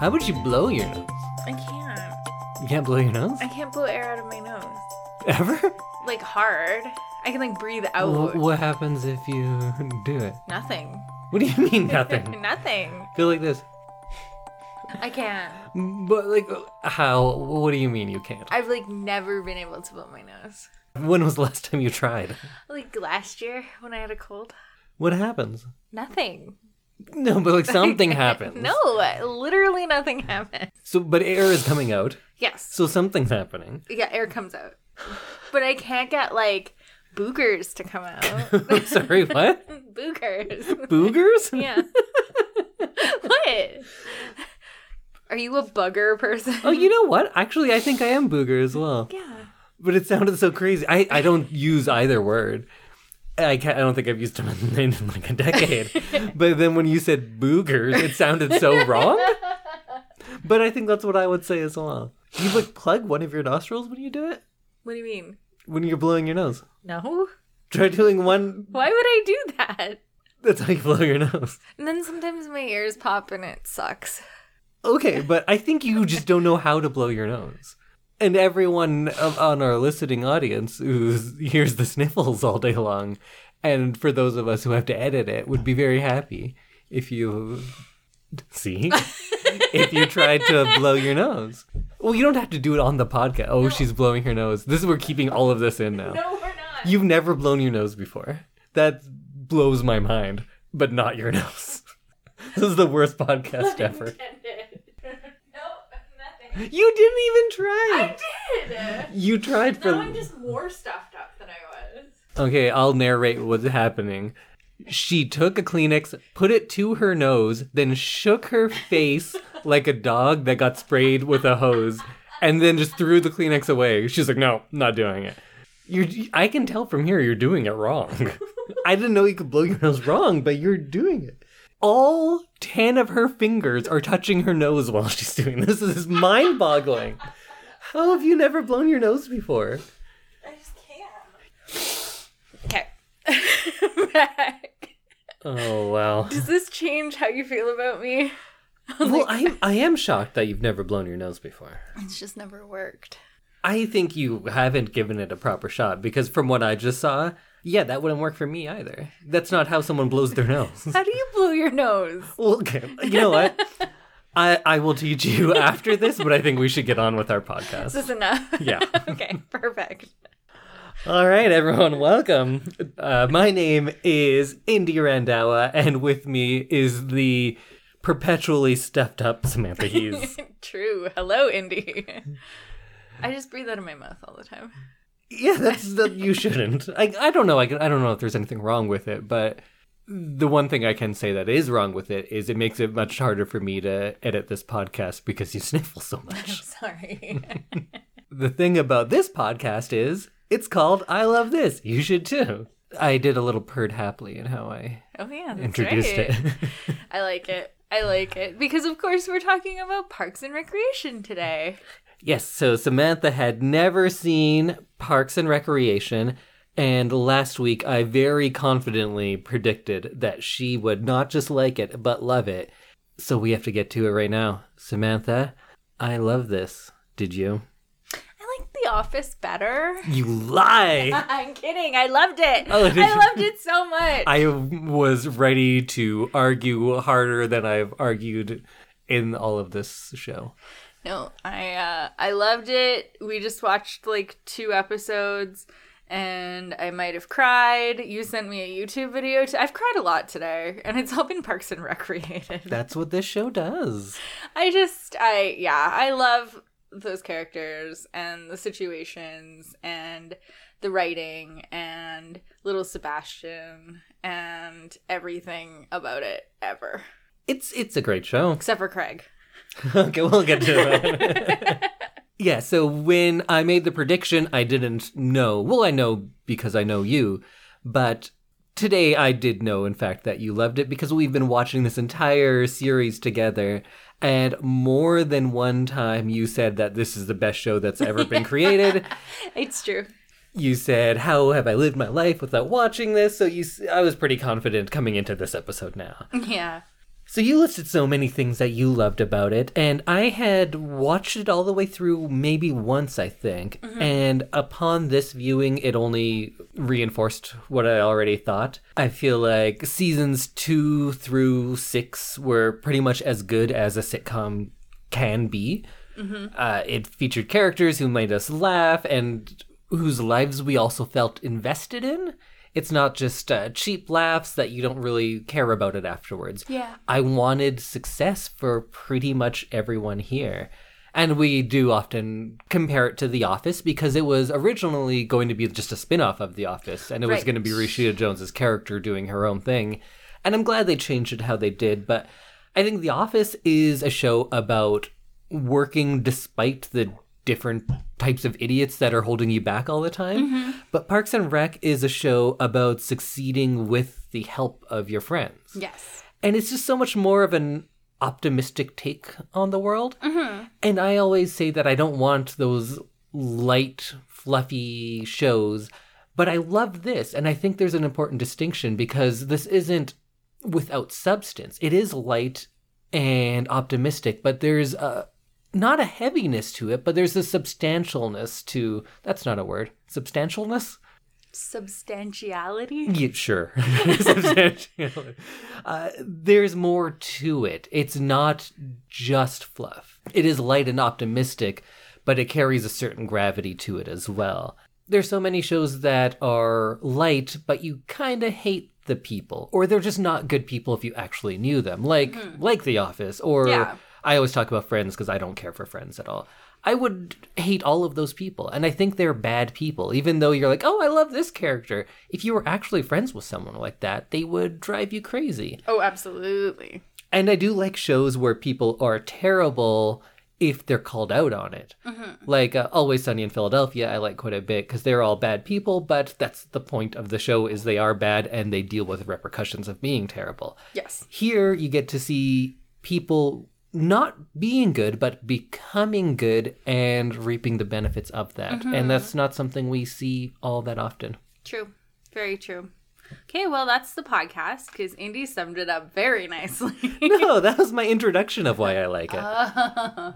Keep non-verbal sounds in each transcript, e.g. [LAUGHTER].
How would you blow your nose? I can't. You can't blow your nose? I can't blow air out of my nose. Ever? Like hard. I can like breathe out. Wh- what happens if you [LAUGHS] do it? Nothing. What do you mean nothing? [LAUGHS] Nothing. Go like this. I can't. But like, how? What do you mean you can't? I've like never been able to blow my nose. When was the last time you tried? Like last year when I had a cold. What happens? Nothing. [LAUGHS] No, but like something [LAUGHS] happens. No, literally nothing happened. So, but air is coming out, Yes. so something's happening. Yeah, air comes out. But I can't get like boogers to come out. [LAUGHS] Sorry, what? boogers. Boogers? Yeah. what? Are you a bugger person? Oh, you know what? Actually, I think I am booger as well. yeah. But it sounded so crazy. I, I don't use either word. I I don't think I've used them in, in like a decade. [LAUGHS] but then when you said boogers, it sounded so wrong. But I think that's what I would say as well. You like plug one of your nostrils when you do it? What do you mean? When you're blowing your nose. No. Try doing one. Why would I do that? That's how you blow your nose. And then sometimes my ears pop and it sucks. Okay, but I think you just don't know how to blow your nose. And everyone on our listening audience who hears the sniffles all day long, and for those of us who have to edit it, would be very happy if you see if you tried to blow your nose. Well, you don't have to do it on the podcast. Oh, she's blowing her nose. This is we're keeping all of this in now. No, we're not. You've never blown your nose before. That blows my mind, but not your nose. [LAUGHS] this is the worst podcast ever. You didn't even try. I did. You tried for. Now I'm just more stuffed up than I was. Okay, I'll narrate what's happening. She took a Kleenex, put it to her nose, then shook her face [LAUGHS] like a dog that got sprayed with a hose, and then just threw the Kleenex away. She's like, "No, not doing it." You're, I can tell from here you're doing it wrong. [LAUGHS] I didn't know you could blow your nose wrong, but you're doing it. All 10 of her fingers are touching her nose while she's doing this. This is mind boggling. How have you never blown your nose before? I just can't. Okay. [LAUGHS] Back. Oh, wow. Does this change how you feel about me? [LAUGHS] Well, I, I am shocked that you've never blown your nose before. It's just never worked. I think you haven't given it a proper shot because from what I just saw, yeah, that wouldn't work for me either. That's not how someone blows their nose. How do you blow your nose? [LAUGHS] well, okay, you know what? I, I will teach you [LAUGHS] after this, but I think we should get on with our podcast. this is enough? Yeah. [LAUGHS] okay, perfect. All right, everyone, welcome. Uh, my name is Indy Randhawa, and with me is the perpetually stuffed up Samantha Hughes. True. Hello, Indy. I just breathe out of my mouth all the time. Yeah, that's that you shouldn't. I I don't know. I, can- I don't know if there's anything wrong with it, but the one thing I can say that is wrong with it is it makes it much harder for me to edit this podcast because you [LAUGHS] sniffle so [LAUGHS] much. Sorry. [LAUGHS] the thing about this podcast is it's called I Love This. You should too. I did a little purred happily in how I oh yeah, introduced right. it. I like it. I like it because, of course, we're talking about Parks and Recreation today. Yes, so Samantha had never seen Parks and Recreation, and last week I very confidently predicted that she would not just like it, but love it. So we have to get to it right now. Samantha, I love this. Did you? I like The Office better. You lie! [LAUGHS] I'm kidding. I loved it. Oh, I you? loved it so much. I was ready to argue harder than I've argued in all of this show. No, I uh I loved it. We just watched like two episodes and I might have cried. You sent me a YouTube video. I've cried a lot today and it's all been Parks and Recreated. [LAUGHS] That's what this show does. I just I yeah, I love those characters and the situations and the writing and little Sebastian and everything about it ever. It's it's a great show. Except for Craig. [LAUGHS] okay, we'll get to that. [LAUGHS] yeah, so when I made the prediction, I didn't know. Well, I know because I know you, but today I did know, in fact, that you loved it because we've been watching this entire series together. And more than one time, you said that this is the best show that's ever been [LAUGHS] created. It's true. You said, "How have I lived my life without watching this?" So you, I was pretty confident coming into this episode now. Yeah. So you listed so many things that you loved about it, and I had watched it all the way through maybe once, I think. And upon this viewing, it only reinforced what I already thought. I feel like seasons two through six were pretty much as good as a sitcom can be. Uh, it featured characters who made us laugh and whose lives we also felt invested in. It's not just uh, cheap laughs that you don't really care about it afterwards. Yeah. I wanted success for pretty much everyone here. And we do often compare it to The Office because it was originally going to be just a spin off of The Office and it was going to be Rashida Jones's character doing her own thing. And I'm glad they changed it how they did, but I think The Office is a show about working despite the different types of idiots that are holding you back all the time. Mm-hmm. But Parks and Rec is a show about succeeding with the help of your friends. Yes. And it's just so much more of an optimistic take on the world. Mm-hmm. And I always say that I don't want those light, fluffy shows, but I love this. And I think there's an important distinction because this isn't without substance. It is light and optimistic, but there's a not a heaviness to it, but there's a substantialness to that's not a word. Substantialness? Substantiality? Yeah, sure. [LAUGHS] Substantial. uh, there's more to it. It's not just fluff. It is light and optimistic, but it carries a certain gravity to it as well. There's so many shows that are light, but you kind of hate the people, or they're just not good people if you actually knew them, like like The Office, or Yeah. I always talk about Friends because I don't care for Friends at all. I would hate all of those people, and I think they're bad people. Even though you're like, oh, I love this character. If you were actually friends with someone like that, they would drive you crazy. Oh, absolutely. And I do like shows where people are terrible if they're called out on it. Like uh, Always Sunny in Philadelphia, I like quite a bit because they're all bad people, but that's the point of the show is they are bad and they deal with repercussions of being terrible. Yes. Here you get to see people not being good, but becoming good and reaping the benefits of that. Mm-hmm. And that's not something we see all that often. True. Very true. Okay, well, that's the podcast because Indy summed it up very nicely. [LAUGHS] No, that was my introduction of why I like it. Oh.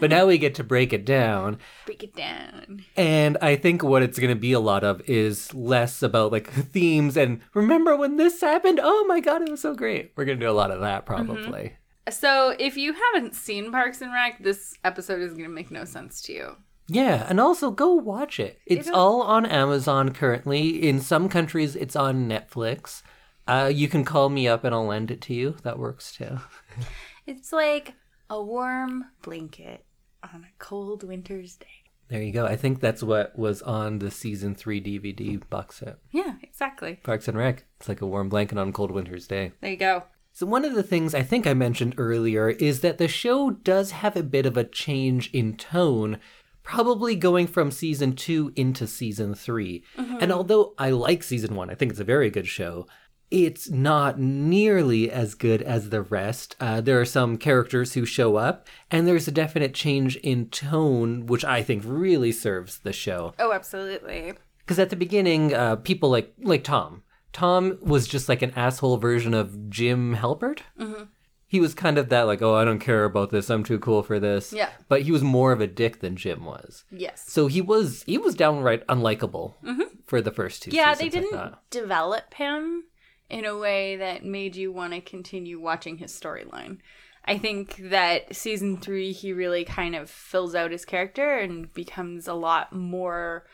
but now we get to [LAUGHS] break it down. Break it down. And I think what it's going to be a lot of is less about like [LAUGHS] themes and remember when this happened? Oh my God, it was so great. We're going to do a lot of that mm-hmm. probably. So, if you haven't seen Parks and Rec, this episode is going to make no sense to you. Yeah, and also go watch it. It's It'll- all on Amazon currently. In some countries, it's on Netflix. Uh, you can call me up and I'll lend it to you. That works too. [LAUGHS] It's like a warm blanket on a cold winter's day. There you go. I think that's what was on the season three DVD box set. Yeah, exactly. Parks and Rec. It's like a warm blanket on a cold winter's day. There you go. So, one of the things I think I mentioned earlier is that the show does have a bit of a change in tone, probably going from season two into season 3 And although I like season one, I think it's a very good show, it's not nearly as good as the rest. Uh, there are some characters who show up, and there's a definite change in tone, which I think really serves the show. Oh, absolutely. Because at the beginning, uh, people like like Tom. Tom was just like an asshole version of Jim Halpert. Mm-hmm. He was kind of that like, oh, I don't care about this. I'm too cool for this. Yeah. But he was more of a dick than Jim was. Yes. So he was he was downright unlikable for the first two. Mm-hmm. Yeah, they seasons, I didn't develop him in a way that made you want to continue watching his storyline. I think that season three, he really kind of fills out his character and becomes a lot more.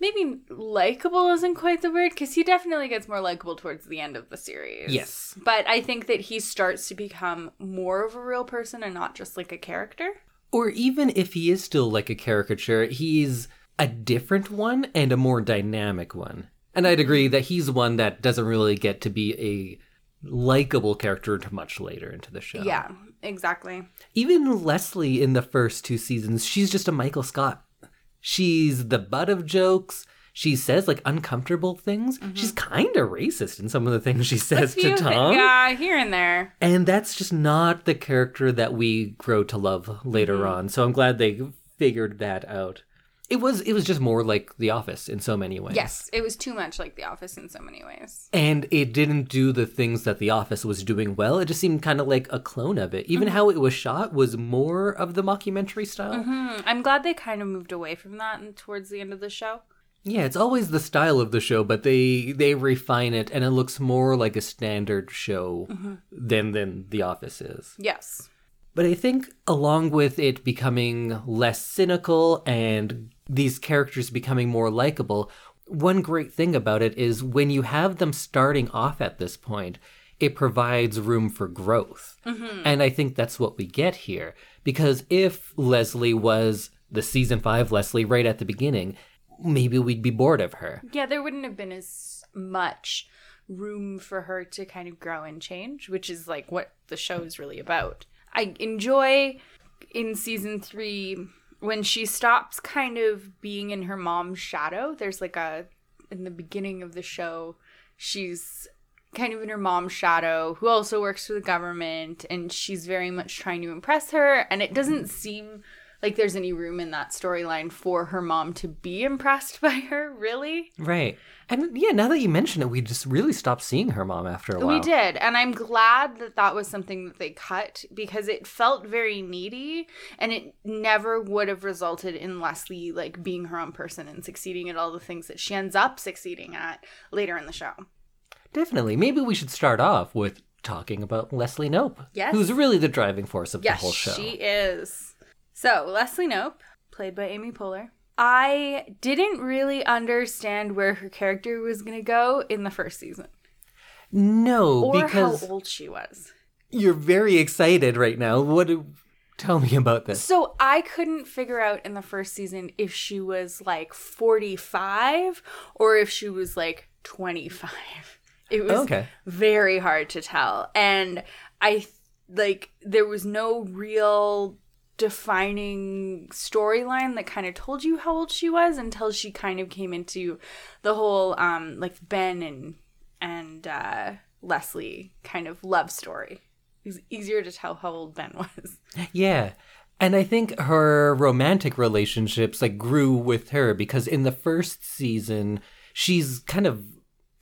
Maybe likable isn't quite the word, because he definitely gets more likable towards the end of the series. Yes. But I think that he starts to become more of a real person and not just like a character. Or even if he is still like a caricature, he's a different one and a more dynamic one. And I'd agree that he's one that doesn't really get to be a likable character until much later into the show. Yeah, exactly. Even Leslie in the first two seasons, she's just a Michael Scott. She's the butt of jokes. She says like uncomfortable things. She's kind of racist in some of the things she says to Tom. yeah, here and there. And that's just not the character that we grow to love later Mm-hmm. on. So I'm glad they figured that out. It was it was just more like The Office in so many ways. Yes, it was too much like The Office in so many ways. And it didn't do the things that The Office was doing well. It just seemed kind of like a clone of it. Even how it was shot was more of the mockumentary style. Hmm, I'm glad they kind of moved away from that and towards the end of the show. Yeah, it's always the style of the show, but they they refine it and it looks more like a standard show than than The Office is. Yes. But I think along with it becoming less cynical and these characters becoming more likable, one great thing about it is when you have them starting off at this point, it provides room for growth. Mm-hmm. And I think that's what we get here. Because if Leslie was the season five Leslie right at the beginning, maybe we'd be bored of her. Yeah, there wouldn't have been as much room for her to kind of grow and change, which is like what the show is really about. I enjoy in season three when she stops kind of being in her mom's shadow. There's like a, in the beginning of the show, she's kind of in her mom's shadow who also works for the government and she's very much trying to impress her and it doesn't seem like there's any room in that storyline for her mom to be impressed [LAUGHS] by her really Right. And yeah, now that you mention it, we just really stopped seeing her mom after a while. we did and i'm glad that that was something that they cut because it felt very needy and it never would have resulted in leslie like being her own person and succeeding at all the things that she ends up succeeding at later in the show Definitely. Maybe we should start off with talking about Leslie Knope. Yes. Who's really the driving force of Yes, the whole show. she is. So, Leslie Knope, played by Amy Poehler. I didn't really understand where her character was going to go in the first season No, or because how old she was. you're very excited right now. What do, tell me about this? So, I couldn't figure out in the first season if she was like 45 or if she was like 25. [LAUGHS] It was Okay. very hard to tell. And I like there was no real defining storyline that kind of told you how old she was until she kind of came into the whole um like Ben and and uh Leslie kind of love story. It was easier to tell how old Ben [LAUGHS] was. Yeah. And I think her romantic relationships like grew with her because in the first season she's kind of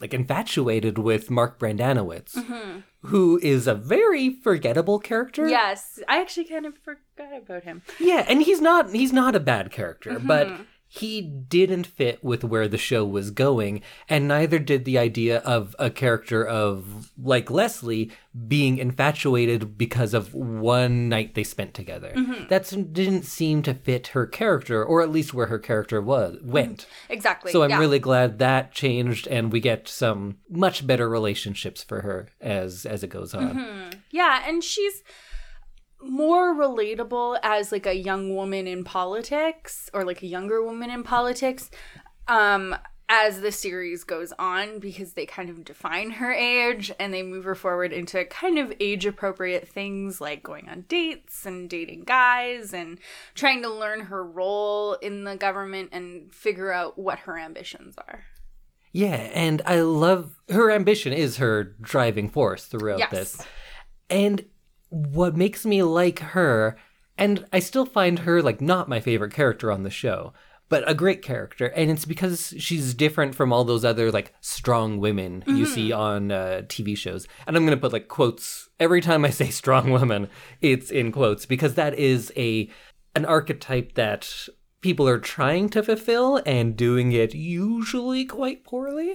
like infatuated with Mark Brendanawicz, who is a very forgettable character. Yes, I actually kind of forgot about him. Yeah, and he's not he's not a bad character, but mm-hmm. He didn't fit with where the show was going, and neither did the idea of a character of like Leslie being infatuated because of one night they spent together. Mm-hmm. That didn't seem to fit her character, or at least where her character was mm-hmm. went. Exactly. So I'm yeah. really glad that changed, and we get some much better relationships for her as as it goes on. Mm-hmm. Yeah, and she's more relatable as like a young woman in politics or like a younger woman in politics um as the series goes on because they kind of define her age and they move her forward into kind of age appropriate things like going on dates and dating guys and trying to learn her role in the government and figure out what her ambitions are. Yeah, and I love her ambition is her driving force throughout Yes. this. And what makes me like her, and I still find her like not my favorite character on the show, but a great character, and it's because she's different from all those other like strong women you see on uh, TV shows. And I'm gonna put like quotes every time I [LAUGHS] say strong woman, it's in quotes because that is a an archetype that people are trying to fulfill and doing it usually quite poorly.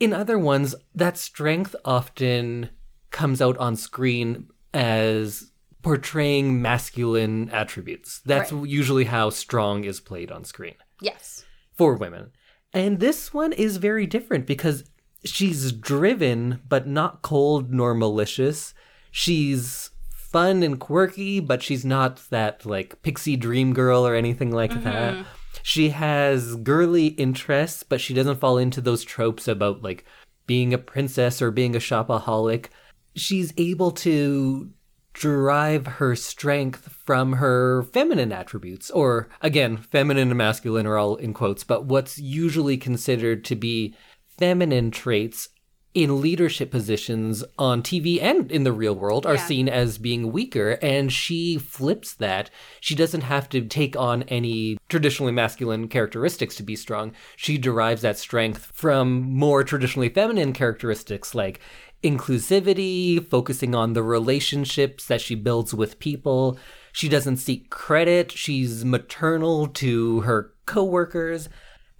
In other ones, that strength often comes out on screen as portraying masculine attributes. That's Right. usually how strong is played on screen Yes. for women. And this one is very different because she's driven, but not cold nor malicious. She's fun and quirky, but she's not that like pixie dream girl or anything like mm-hmm. that. She has girly interests, but she doesn't fall into those tropes about like being a princess or being a shopaholic. She's able to derive her strength from her feminine attributes, or again, feminine and masculine are all in quotes, but what's usually considered to be feminine traits in leadership positions on TV and in the real world are Yeah. seen as being weaker and she flips that. She doesn't have to take on any traditionally masculine characteristics to be strong. She derives that strength from more traditionally feminine characteristics like inclusivity, focusing on the relationships that she builds with people. She doesn't seek credit. She's maternal to her coworkers.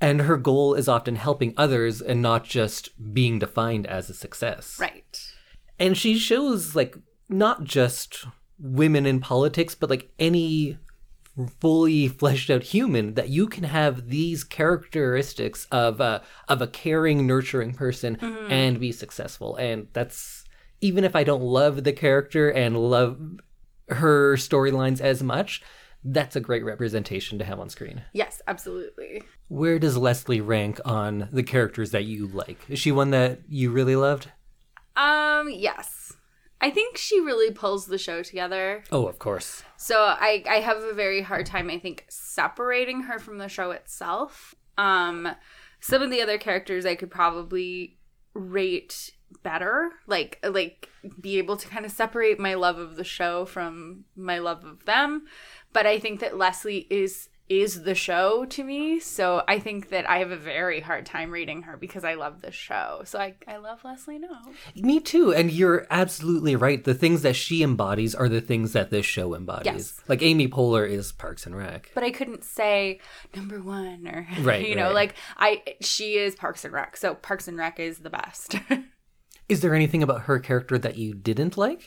And her goal is often helping others and not just being defined as a success. Right. And she shows, like, not just women in politics, but like any fully fleshed out human that you can have these characteristics of a of a caring nurturing person and be successful. And that's even if i don't love the character and love her storylines as much that's a great representation to have on screen. Yes, absolutely. where does leslie rank on the characters that you like? Is she one that you really loved? Um, yes. I think she really pulls the show together. oh of course So I I have a very hard time I think separating her from the show itself. Um some of the other characters I could probably rate better, like like be able to kind of separate my love of the show from my love of them. But I think that Leslie is is the show to me. So I think that I have a very hard time rating her because I love the show. So I I love Leslie No. Me too. And you're absolutely right. The things that she embodies are the things that this show embodies. Yes. Like Amy Poehler is Parks and Rec. but I couldn't say number one or [LAUGHS] Right, you know, right. like I she is Parks and Rec, so Parks and Rec is the best. [LAUGHS] Is there anything about her character that you didn't like?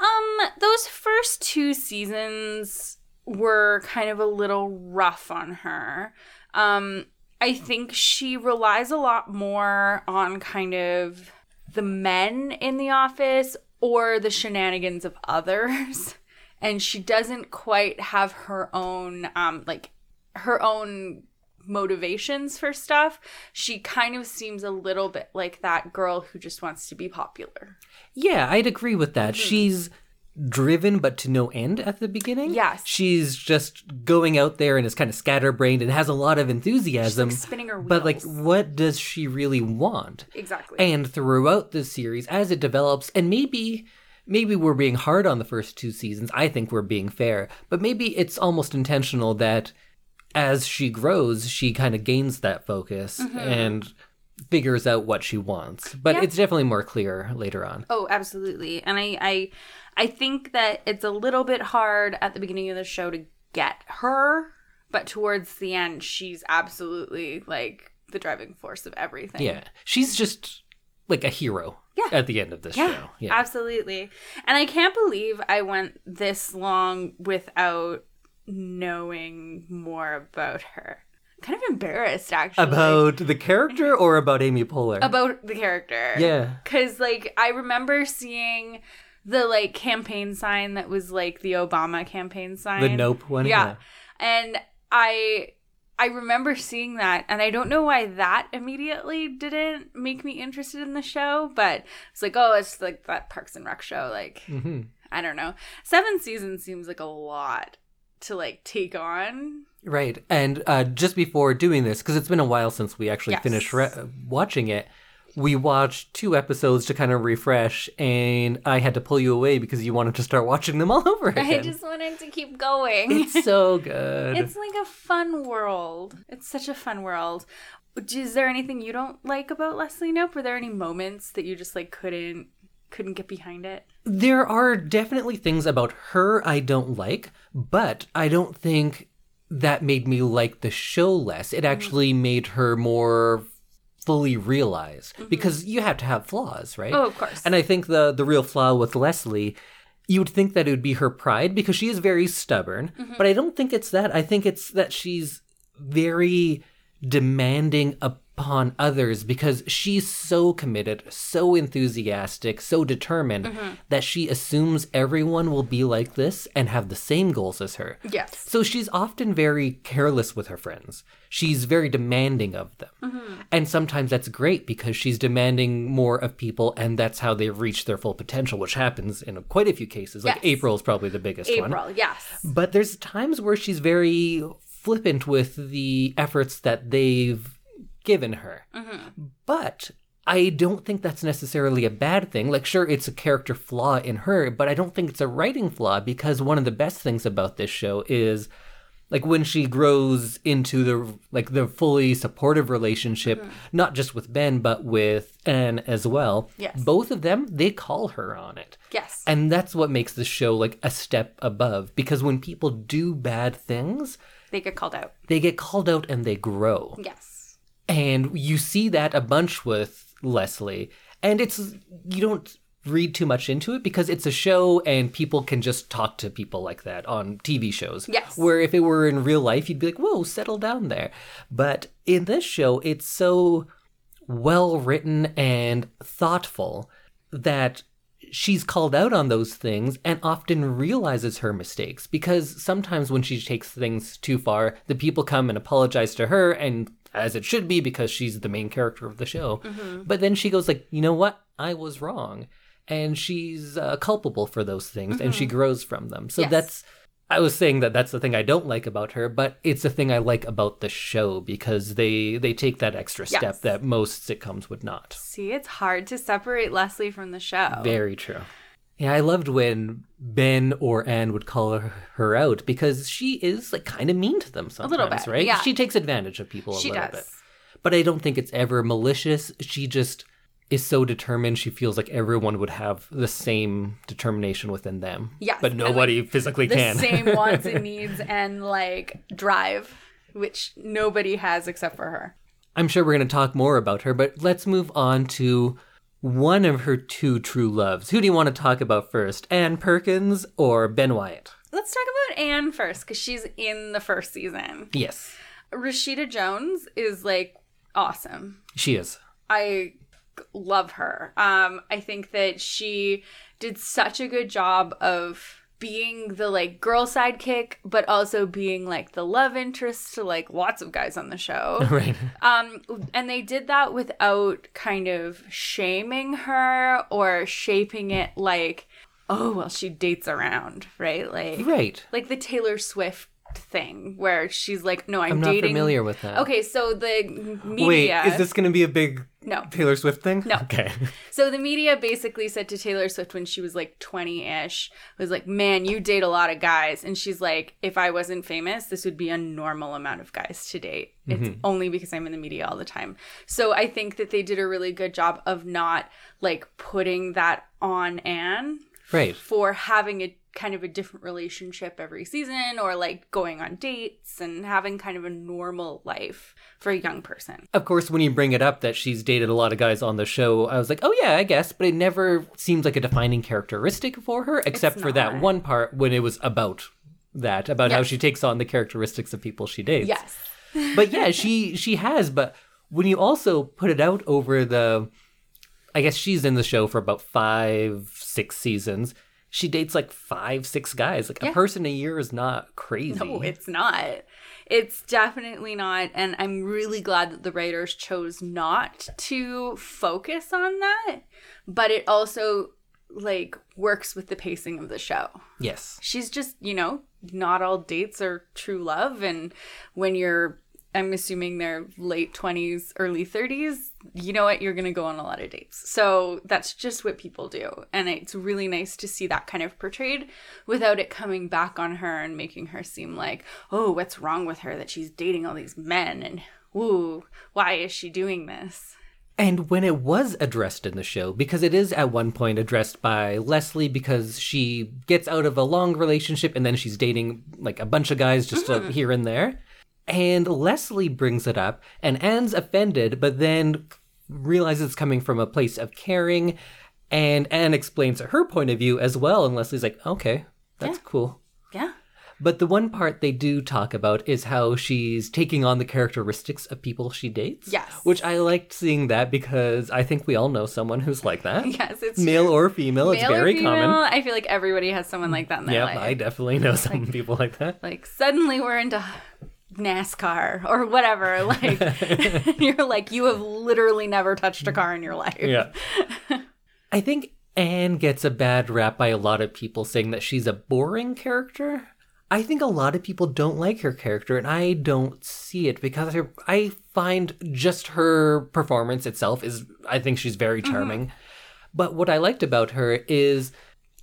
um, those first two seasons were kind of a little rough on her. Um, I think she relies a lot more on kind of the men in the office or the shenanigans of others. [LAUGHS] And she doesn't quite have her own, um, like, her own motivations for stuff. She kind of seems a little bit like that girl who just wants to be popular. Yeah, I'd agree with that. Mm-hmm. She's driven but to no end at the beginning. Yes. She's just going out there and is kind of scatterbrained and has a lot of enthusiasm. She's, like, spinning her But like what does she really want? Exactly. And throughout the series, as it develops, and maybe maybe we're being hard on the first two seasons. I think we're being fair, but maybe it's almost intentional that as she grows, she kind of gains that focus mm-hmm. and figures out what she wants. But Yeah. it's definitely more clear later on. Oh, absolutely. And I, I I think that it's a little bit hard at the beginning of the show to get her, but towards the end she's absolutely like the driving force of everything. Yeah, she's just like a hero. Yeah. At the end of this Yeah, show. Yeah. absolutely. And I can't believe I went this long without knowing more about her. kind of embarrassed actually. About the character or about Amy Poehler? about the character. Yeah. Cuz like I remember seeing the like campaign sign that was like the Obama campaign sign. The Knope one? Yeah. And I I remember seeing that and I don't know why that immediately didn't make me interested in the show, but it's like, oh, it's like that Parks and Rec show like hmm I don't know. 7 seasons seems like a lot to like take on. Right. And uh, just before doing this, because it's been a while since we actually Yes. finished re- watching it, we watched two episodes to kind of refresh, and I had to pull you away because you wanted to start watching them [LAUGHS] all over again. I just wanted to keep going. It's [LAUGHS] so good. It's like a fun world. It's such a fun world. Is there anything you don't like about Leslie Knope? Were there any moments that you just like couldn't couldn't get behind it? There are definitely things about her I don't like, but I don't think that made me like the show less. It mm. actually made her more fully realized mm-hmm. because you have to have flaws, right? Oh, of course. And I think the the real flaw with Leslie, you would think that it would be her pride because she is very stubborn, mm-hmm. but I don't think it's that. I think it's that she's very demanding upon others because she's so committed, so enthusiastic, so determined that she assumes everyone will be like this and have the same goals as her. yes. So she's often very careless with her friends. She's very demanding of them. Mm-hmm. And sometimes that's great because she's demanding more of people and that's how they reach their full potential, which happens in quite a few cases. Like Yes. April is probably the biggest one. April, yes. But there's times where she's very flippant with the efforts that they've given her. Mm-hmm. But I don't think that's necessarily a bad thing. Like, sure, it's a character flaw in her, but I don't think it's a writing flaw because one of the best things about this show is like when she grows into the like the fully supportive relationship Mm-hmm. not just with Ben but with Anne as well Yes. both of them they call her on it Yes. and that's what makes the show like a step above because when people do bad things they get called out. they get called out and they grow Yes. And you see that a bunch with Leslie. And it's, you don't read too much into it because it's a show and people can just talk to people like that on TV shows. Yes. Where if it were in real life, you'd be like, whoa, settle down there. But in this show, it's so well written and thoughtful that she's called out on those things and often realizes her mistakes because sometimes when she takes things too far, the people come and apologize to her and as it should be because she's the main character of the show. But then she goes like, "You know what? I was wrong." And she's uh, culpable for those things and she grows from them. So Yes. that's I was saying that that's the thing I don't like about her, but it's the thing I like about the show because they they take that extra step Yes. that most sitcoms would not. See, it's hard to separate Leslie from the show. Very true. Yeah, I loved when Ben or Anne would call her, out because she is like kind of mean to them sometimes, little bit, right? yeah. She takes advantage of people a she little does. bit. But I don't think it's ever malicious. She just is so determined. She feels like everyone would have the same determination within them. Yes, But nobody physically The can. same [LAUGHS] wants and needs and like drive, which nobody has except for her. I'm sure we're going to talk more about her, but let's move on to one of her two true loves. Who do you want to talk about first? Anne Perkins or Ben Wyatt? Let's talk about Anne first because she's in the first season. Yes, Rashida Jones is like awesome. she is. I love her. Um, I think that she did such a good job of being the like girl sidekick, but also being like the love interest to like lots of guys on the show. [LAUGHS] Right. Um, and they did that without kind of shaming her or shaping it like, oh well, she dates around, right? Like, Right. like the Taylor Swift thing where she's like, no, I'm, I'm not dating. familiar with that. Okay, so the media. Wait, is this going to be a big No. Taylor Swift thing? No. Okay. [LAUGHS] So the media basically said to Taylor Swift when she was like 20-ish, was like, "Man, you date a lot of guys." And she's like, "If I wasn't famous, this would be a normal amount of guys to date. It's mm-hmm. only because I'm in the media all the time." So I think that they did a really good job of not like putting that on Anne Right. for having a kind of a different relationship every season or like going on dates and having kind of a normal life for a young person. Of course, when you bring it up that she's dated a lot of guys on the show, I was like, oh yeah, I guess, but it never seems like a defining characteristic for her, except for that one part when it was about that, about how she takes on the characteristics of people she dates. Yes. [LAUGHS] but yeah, she she has. But when you also put it out over the, I guess she's in the show for about five, six seasons. She dates like five, six guys. Like a person a year is not crazy. No, it's not. It's definitely not. And I'm really glad that the writers chose not to focus on that. But it also like works with the pacing of the show. yes. She's just, you know, not all dates are true love. And when you're, I'm assuming they're late 20s, early 30s, you know what? You're going to go on a lot of dates. So that's just what people do. And it's really nice to see that kind of portrayed without it coming back on her and making her seem like, oh, what's wrong with her that she's dating all these men? And, ooh, why is she doing this? And when it was addressed in the show, because it is at one point addressed by Leslie because she gets out of a long relationship and then she's dating like a bunch of guys just uh, here and there. And Leslie brings it up and Anne's offended, but then realizes it's coming from a place of caring. And Anne explains her point of view as well. And Leslie's like, okay, that's cool. Yeah. But the one part they do talk about is how she's taking on the characteristics of people she dates. Yes. Which I liked seeing that because I think we all know someone who's like that. [LAUGHS] Yes, it's Male or female, it's Male or very female, common. I feel like everybody has someone like that in their Yeah, life. Yeah, I definitely know some people like that. like suddenly we're into NASCAR or whatever. [LAUGHS] Like [LAUGHS] you're like you have literally never touched a car in your life. Yeah. [LAUGHS] I think Anne gets a bad rap by a lot of people saying that she's a boring character. I think a lot of people don't like her character, and I don't see it because her, I find just her performance itself is, I think she's very mm-hmm. charming. But what I liked about her is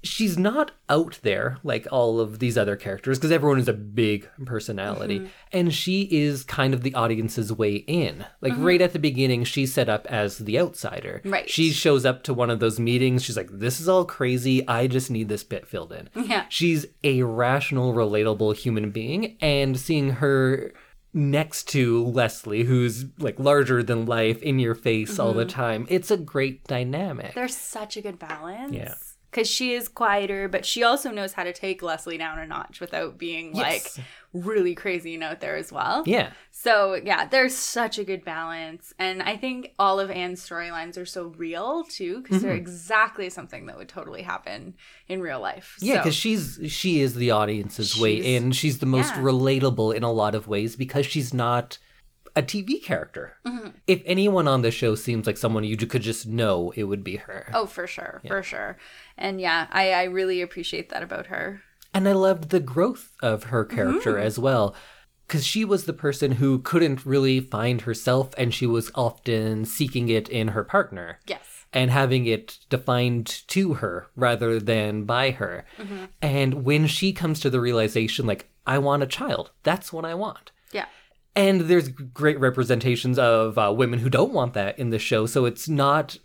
she's not out there like all of these other characters because everyone is a big personality. Mm-hmm. And she is kind of the audience's way in. Like mm-hmm. right at the beginning she's set up as the outsider. Right. she shows up to one of those meetings. She's like this is all crazy. I just need this bit filled in. Yeah. she's a rational relatable human being and seeing her next to leslie who's like larger than life in your face all the mm-hmm. time it's a great dynamic. There's such a good balance. Yeah. Because she is quieter, but she also knows how to take Leslie down a notch without being Yes. like really crazy and out there as well. yeah So yeah, there's such a good balance, and I think all of Anne's storylines are so real too, because Mm-hmm. they're exactly something that would totally happen in real life. Yeah, So- because she's she is the audience's way in. She's the most yeah. relatable in a lot of ways because she's not a TV character. Mm-hmm. If anyone on the show seems like someone you could just know, it would be her. oh for sure, for sure, and yeah, I I really appreciate that about her. And I loved the growth of her character Mm-hmm. as well. Because she was the person who couldn't really find herself, and she was often seeking it in her partner. Yes. and having it defined to her rather than by her. And when she comes to the realization, like, I want a child, that's what I want. Yeah. And there's great representations of uh, women who don't want that in the show. So it's not,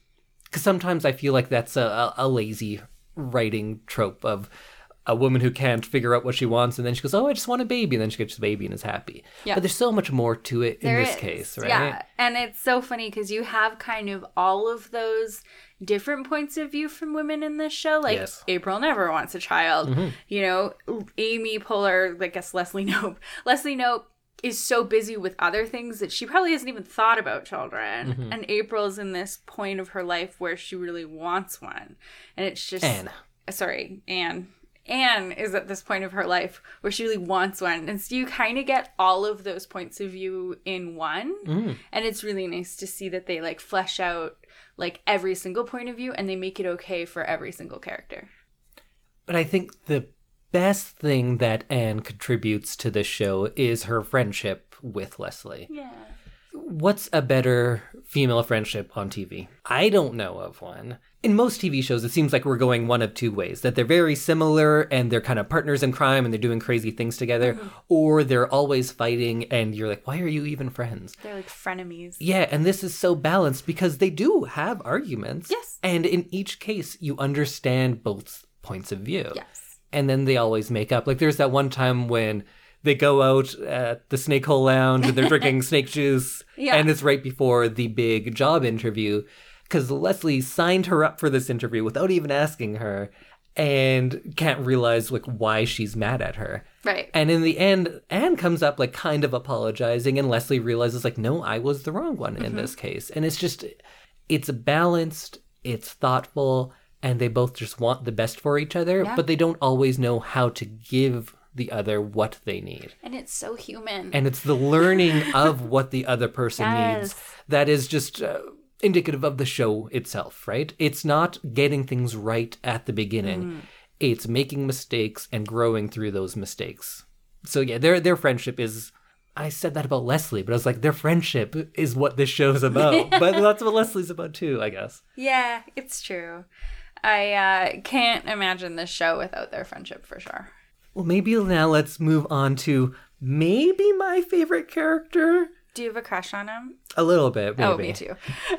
because sometimes I feel like that's a, a, lazy writing trope of a woman who can't figure out what she wants and then she goes, Oh, I just want a baby. And then she gets the baby and is happy. Yeah. But there's so much more to it in There this is, case, right? Yeah, and it's so funny because you have kind of all of those different points of view from women in this show. Like Yes. April never wants a child. You know, Amy Poehler, I guess Leslie Knope. [LAUGHS] Leslie Knope is so busy with other things that she probably hasn't even thought about children. Mm-hmm. And April's in this point of her life where she really wants one, and it's just Anne. sorry, Anne. Anne is at this point of her life where she really wants one. And so you kind of get all of those points of view in one. Mm. And it's really nice to see that they like flesh out like every single point of view and they make it okay for every single character. But I think the best thing that Anne contributes to this show is her friendship with Leslie. Yeah. What's a better female friendship on TV? I don't know of one. In most TV shows, it seems like we're going one of two ways that they're very similar and they're kind of partners in crime and they're doing crazy things together, mm-hmm. or they're always fighting and you're like, why are you even friends? They're like frenemies. Yeah, and this is so balanced because they do have arguments. Yes. And in each case, you understand both points of view Yes. And then they always make up. Like there's that one time when they go out at the Snake Hole Lounge and they're drinking [LAUGHS] snake juice, Yeah. and it's right before the big job interview because Leslie signed her up for this interview without even asking her, and can't realize like why she's mad at her. Right. And in the end, Anne comes up like kind of apologizing, and Leslie realizes like, no, I was the wrong one in mm-hmm. this case. And it's just, it's balanced, it's thoughtful, and they both just want the best for each other, Yeah. but they don't always know how to give the other what they need. And it's so human. And it's the learning [LAUGHS] of what the other person needs that is just uh, indicative of the show itself, right? It's not getting things right at the beginning. Mm. It's making mistakes and growing through those mistakes. So yeah, their their friendship is I said that about Leslie, but I was like their friendship is what this show's about. [LAUGHS] but that's what Leslie's about too, I guess. yeah, it's true. I uh, can't imagine this show without their friendship for sure. Well, maybe now let's move on to maybe my favorite character. Do you have a crush on him? A little bit, maybe. Oh, me too. [LAUGHS]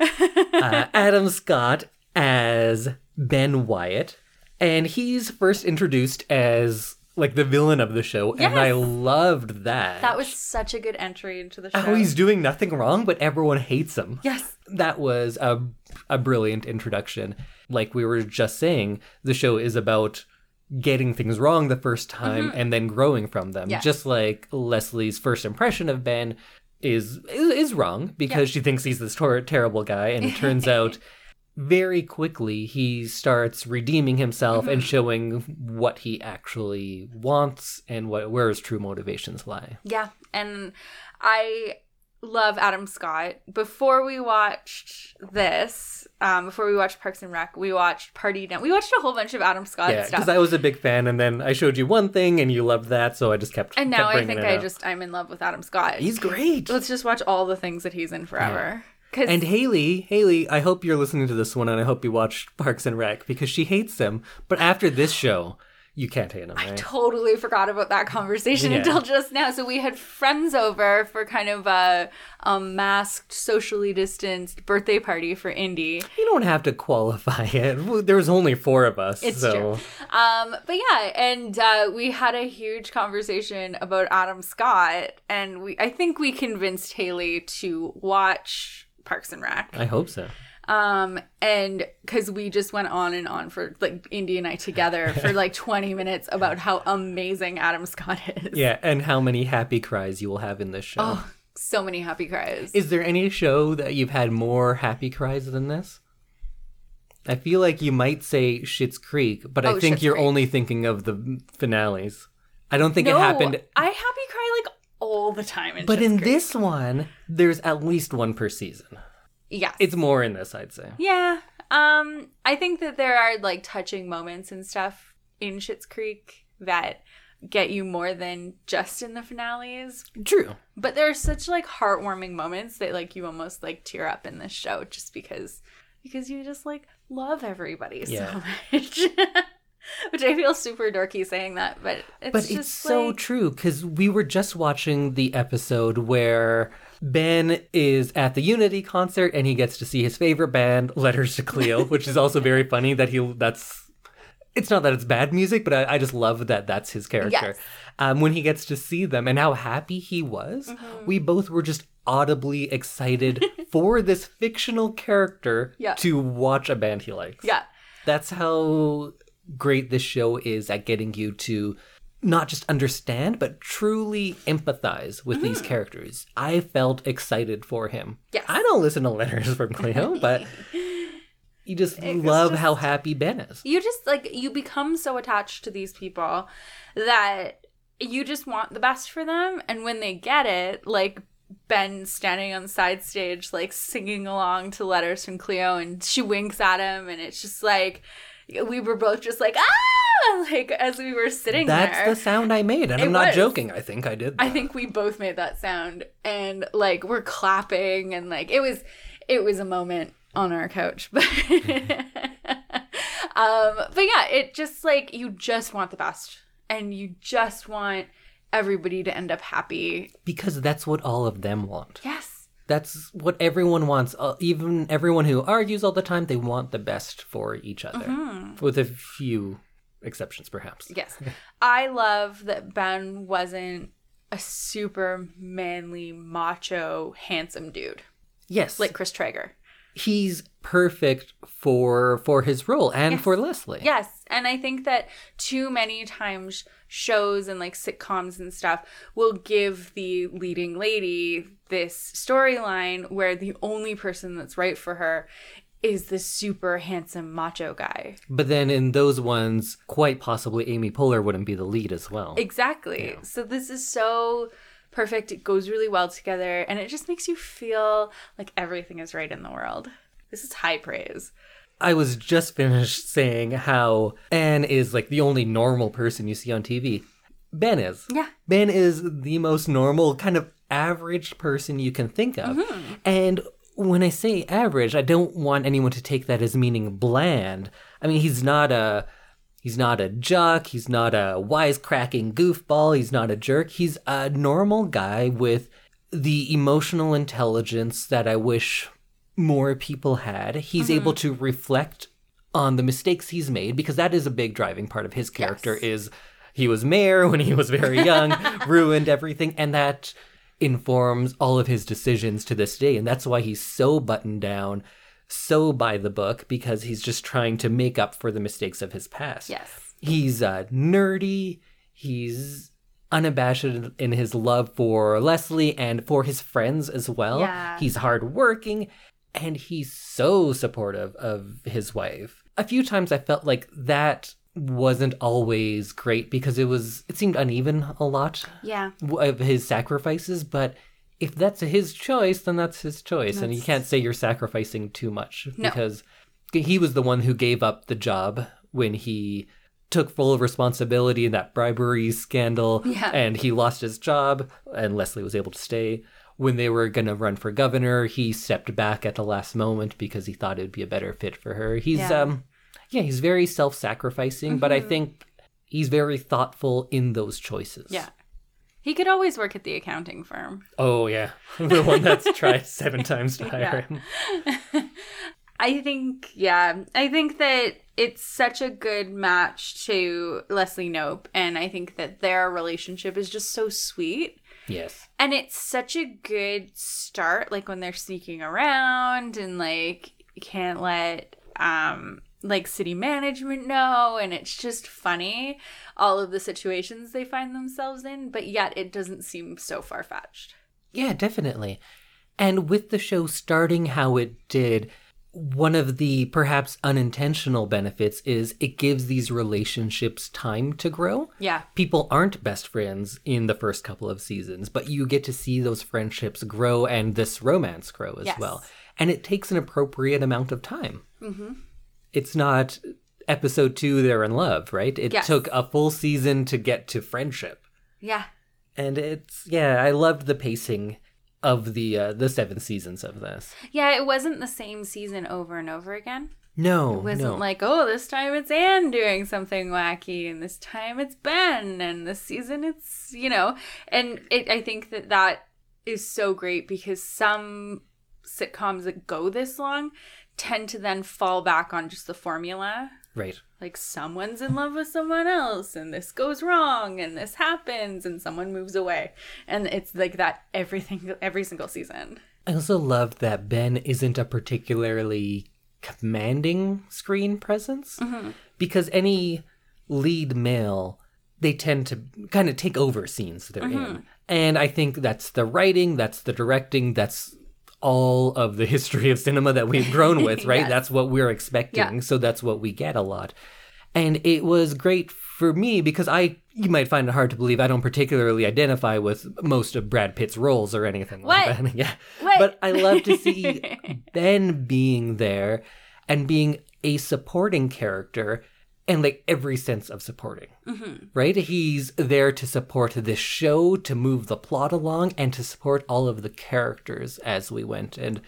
uh, Adam Scott as Ben Wyatt, and he's first introduced as like the villain of the show, and I loved that. That was such a good entry into the oh, show. how he's doing nothing wrong, but everyone hates him. yes. That was a a brilliant introduction. Like we were just saying, the show is about getting things wrong the first time mm-hmm. and then growing from them. Yes. Just like Leslie's first impression of Ben is is, is wrong because she thinks he's this tor- terrible guy, and it turns [LAUGHS] out very quickly he starts redeeming himself and showing what he actually wants and what where his true motivations lie. Yeah, and I love Adam Scott. Before we watched this, um, before we watched Parks and Rec, we watched Party Down. We watched a whole bunch of Adam Scott Yeah, stuff. because I was a big fan, and then I showed you one thing, and you loved that, so I just kept. and kept now I think I up. just I'm in love with Adam Scott. He's great. Let's just watch all the things that he's in forever. And Haley, Haley, I hope you're listening to this one, and I hope you watched Parks and Rec because she hates him. But after this show, you can't hate him, right? totally forgot about that conversation Yeah. until just now. So we had friends over for kind of a, a masked, socially distanced birthday party for Indy. You don't have to qualify it. There was only four of us, It's so true. Um, but yeah, and uh, we had a huge conversation about Adam Scott, and we I think we convinced Haley to watch Parks and Rec. I hope so. Um, and because we just went on and on for like Indy and I together for like [LAUGHS] 20 minutes about how amazing Adam Scott is. Yeah, and how many happy cries you will have in this show. Oh, so many happy cries. Is there any show that you've had more happy cries than this? I feel like you might say Schitt's Creek, but I Oh, think Schitt's you're Creek. only thinking of the finales. I don't think no, it happened. I happy like all the time. In But Schitt's in Creek. this one, there's at least one per season. Yeah, It's more in this, I'd say. yeah. Um, I think that there are like touching moments and stuff in Schitt's Creek that get you more than just in the finales. True. But there are such like heartwarming moments that like you almost like tear up in this show just because because you just like love everybody Yeah. so [LAUGHS] much. [LAUGHS] Which I feel super dorky saying that, but it's But it's so like, true because we were just watching the episode where Ben is at the Unity concert and he gets to see his favorite band, Letters to Cleo, which is also very [LAUGHS] funny that he that's. It's not that it's bad music, but I, I just love that that's his character. Yes. Um, when he gets to see them and how happy he was, Mm-hmm. we both were just audibly excited [LAUGHS] for this fictional character Yeah. to watch a band he likes yeah. that's how great this show is at getting you to not just understand but truly empathize with these characters i felt excited for him Mm-hmm. Yes. i don't listen to letters from cleo [LAUGHS] but you just It's love just- how happy ben is You just like you become so attached to these people that you just want the best for them and when they get it, like Ben standing on the side stage like singing along to letters from Cleo and she winks at him and it's just like we were both just like ah [LAUGHS] like as we were sitting there. that's there. the sound i made and It i'm not was. joking i think i did I think we both made that sound and like we're clapping and like it was it was a moment on our couch [LAUGHS] but um but yeah it just like you just want the best and you just want everybody to end up happy because that's what all of them want yes that's what everyone wants. Uh, even everyone who argues all the time they want the best for each other. Mm-hmm. with a few exceptions perhaps. Yes. [LAUGHS] I love that ben wasn't a super manly macho handsome dude. Yes. Like chris traeger he's perfect for for his role and Yes. for Leslie. Yes, and I think that too many times shows and like sitcoms and stuff will give the leading lady this storyline where the only person that's right for her is the super handsome macho guy. But then in those ones, quite possibly Amy Poehler wouldn't be the lead as well. Exactly. So this is so perfect. It goes really well together and it just makes you feel like everything is right in the world. This is high praise. I was just finished saying how Anne is like the only normal person you see on TV. Ben is. Yeah. Ben is the most normal, kind of average person you can think of. Mm-hmm. And when I say average, I don't want anyone to take that as meaning bland. I mean, he's not a he's not a jock, he's not a wisecracking goofball, he's not a jerk. He's a normal guy with the emotional intelligence that I wish more people had. He's mm-hmm. able to reflect on the mistakes he's made because that is a big driving part of his character Yes. is he was mayor when he was very young, [LAUGHS] ruined everything and that informs all of his decisions to this day and that's why he's so buttoned down, so by the book because he's just trying to make up for the mistakes of his past. Yes. He's uh, nerdy. He's unabashed in his love for Leslie and for his friends as well. Yeah. He's hardworking and he's so supportive of his wife. A few times I felt like that wasn't always great because it was it seemed uneven a lot Yeah. of his sacrifices, but if that's his choice, then that's his choice. And you can't say you're sacrificing too much No. because he was the one who gave up the job when he took full responsibility in that bribery scandal Yeah. and he lost his job and Leslie was able to stay. When they were going to run for governor, he stepped back at the last moment because he thought it would be a better fit for her. He's Yeah. um yeah, he's very self-sacrificing, but I Mhm. think he's very thoughtful in those choices. Yeah. He could always work at the accounting firm. Oh yeah, [LAUGHS] the one that's tried seven times to hire Yeah. him. [LAUGHS] I think, yeah, I think that it's such a good match to Leslie Knope, and I think that their relationship is just so sweet. Yes. And it's such a good start, like when they're sneaking around and like you can't let um like city management know and it's just funny all of the situations they find themselves in, but yet it doesn't seem so far fetched. Yeah, definitely. And with the show starting how it did, one of the perhaps unintentional benefits is it gives these relationships time to grow. Yeah. People aren't best friends in the first couple of seasons, but you get to see those friendships grow and this romance grow as Yes. well. And it takes an appropriate amount of time. Mm-hmm. It's not episode two, they're in love, right? It Yes. took a full season to get to friendship. Yeah. And it's, yeah, I loved the pacing of the uh, the seven seasons of this. Yeah, it wasn't the same season over and over again. No, It wasn't no. like, oh, this time it's Anne doing something wacky, and this time it's Ben, and this season it's, you know, and it, I think that that is so great because some sitcoms that go this long tend to then fall back on just the formula. right. Like someone's in love with someone else, and this goes wrong, and this happens, and someone moves away, and it's like that everything every single season. I also love that Ben isn't a particularly commanding screen presence Mm-hmm. because any lead male they tend to kind of take over scenes they're Mm-hmm. in. And I think that's the writing, that's the directing, that's all of the history of cinema that we've grown with, [LAUGHS] right? Yes. That's what we're expecting. Yeah. So that's what we get a lot. And it was great for me because I, you might find it hard to believe, I don't particularly identify with most of Brad Pitt's roles or anything like What? that. [LAUGHS] yeah. What? But I love to see [LAUGHS] Ben being there and being a supporting character and like every sense of supporting, Mm-hmm. right? He's there to support this show, to move the plot along, and to support all of the characters as we went. And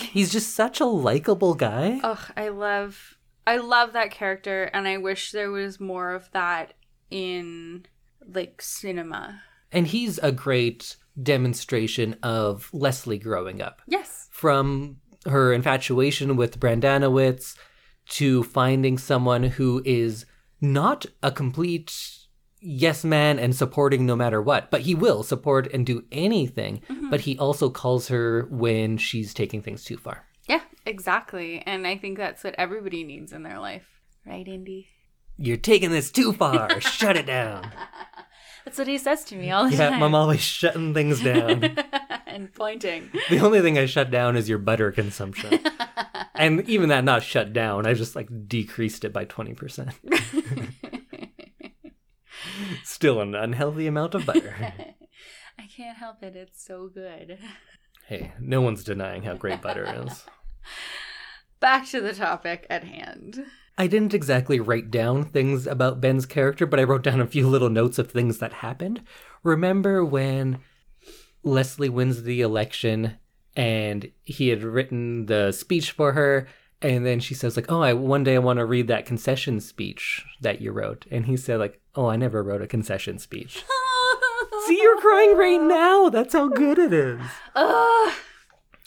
he's just such a likable guy. Ugh, I love I love that character and I wish there was more of that in like cinema. And he's a great demonstration of Leslie growing up. Yes. from her infatuation with Brendanawicz to finding someone who is not a complete yes man and supporting no matter what, but he will support and do anything, mm-hmm. but he also calls her when she's taking things too far. Yeah, exactly. And I think that's what everybody needs in their life. Right, Indy? You're taking this too far. Shut it down. [LAUGHS] That's what he says to me [LAUGHS] all the Yeah, time. Yeah, I'm always shutting things down. [LAUGHS] and pointing. The only thing I shut down is your butter consumption. [LAUGHS] And even that not shut down, I just like decreased it by 20%. Still an unhealthy amount of butter. I can't help it. It's so good. Hey, no one's denying how great butter is. Back to the topic at hand. I didn't exactly write down things about Ben's character, but I wrote down a few little notes of things that happened. Remember when Leslie wins the election and he had written the speech for her and then she says like, "Oh, I one day I want to read that concession speech that you wrote." And he said like, "Oh, I never wrote a concession speech." [LAUGHS] See, you're crying right now. That's how good it is. Ugh.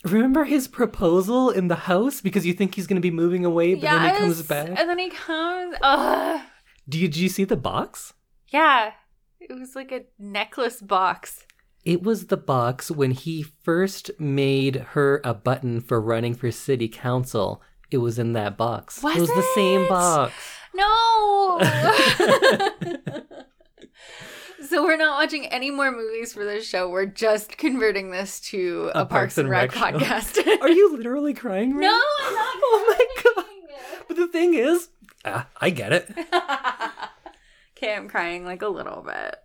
Remember his proposal in the house because you think he's going to be moving away, but then he comes back. And then he comes. Ugh. Did you see the box? Yeah. It was like a necklace box. It was the box when he first made her a button for running for city council. It was in that box. Was it was the same box. No. [LAUGHS] [LAUGHS] so we're not watching any more movies for this show. We're just converting this to a, Parks, and Rec, show. podcast. [LAUGHS] Are you literally crying right no. I'm not. [LAUGHS] Oh my god. But the thing is, ah, I get it. [LAUGHS] okay, I'm crying like a little bit.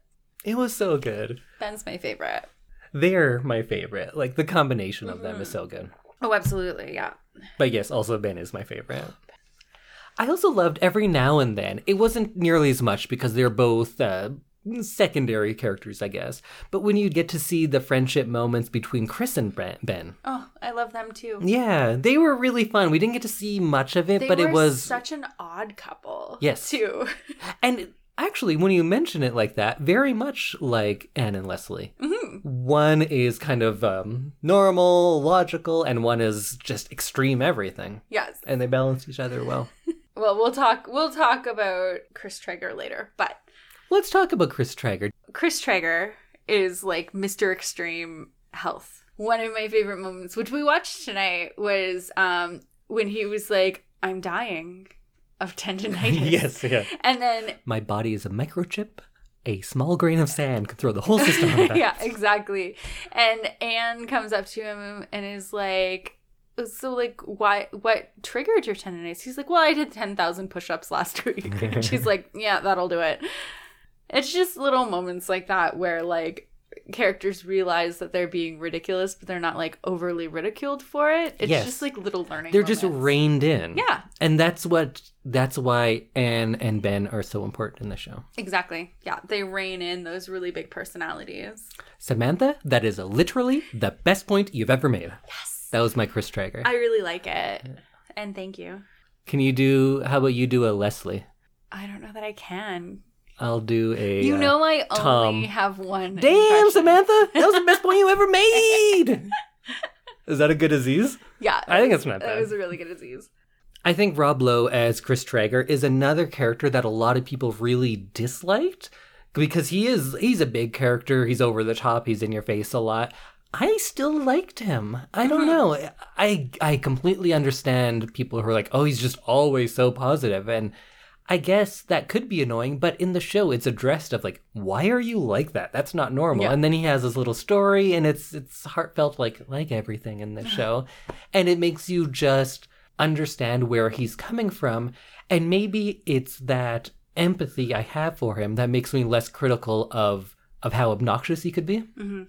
It was so good. Ben's my favorite. They're my favorite. Like the combination of them is so good. Oh, absolutely. Yeah. But yes, also Ben is my favorite. I also loved every now and then. It wasn't nearly as much because they're both uh, secondary characters, I guess. But when you get to see the friendship moments between Chris and Ben, Oh, I love them too. yeah, they were really fun. We didn't get to see much of it, They but it was such an odd couple. Yes. Too. [LAUGHS] And actually, when you mention it like that, very much like Anne and Leslie. Mhm. One is kind of um, normal, logical, and one is just extreme everything. Yes. And they balance each other well. [LAUGHS] Well, we'll talk. We'll talk about Chris Traeger later. But Let's talk about Chris Traeger. Chris Traeger is like Mr. Extreme Health. One of my favorite moments, which we watched tonight, was um when he was like, "I'm dying of tendonitis." [LAUGHS] yes, yeah. And then My body is a microchip. A small grain of sand could throw the whole system out [LAUGHS] yeah, exactly. And Anne comes up to him and is like, "So, like, why? What triggered your tendonitis?" He's like, "Well, I did ten thousand push-ups last [LAUGHS] week." she's like, "Yeah, that'll do it." It's just little moments like that where like characters realize that they're being ridiculous, but they're not like overly ridiculed for it. It's Yes. just like little learning. They're just reined in. Yeah, And that's what that's why Anne and Ben are so important in the show. exactly. Yeah, they rein in those really big personalities. Samantha, that is literally the best point you've ever made. Yes, That was my Chris Traeger. I really like it, and thank you. Can you do how about you do a Leslie? I don't know that I can. I'll do a You uh, know, I only have one. Damn, impression. Samantha! That was the best point you ever [LAUGHS] made! Is that a good disease? Yeah, I think it's not that was a really good disease. I think Rob Lowe as Chris Traeger is another character that a lot of people really disliked because he is he's a big character, he's over the top, he's in your face a lot. I still liked him. I don't know. I I completely understand people who are like, "Oh, he's just always so positive." And I guess that could be annoying, but in the show it's addressed of like, "Why are you like that? That's not normal." Yeah. And then he has this little story and it's it's heartfelt like like everything in the show. And it makes you just understand where he's coming from and maybe it's that empathy I have for him that makes me less critical of of how obnoxious he could be. Mm-hmm.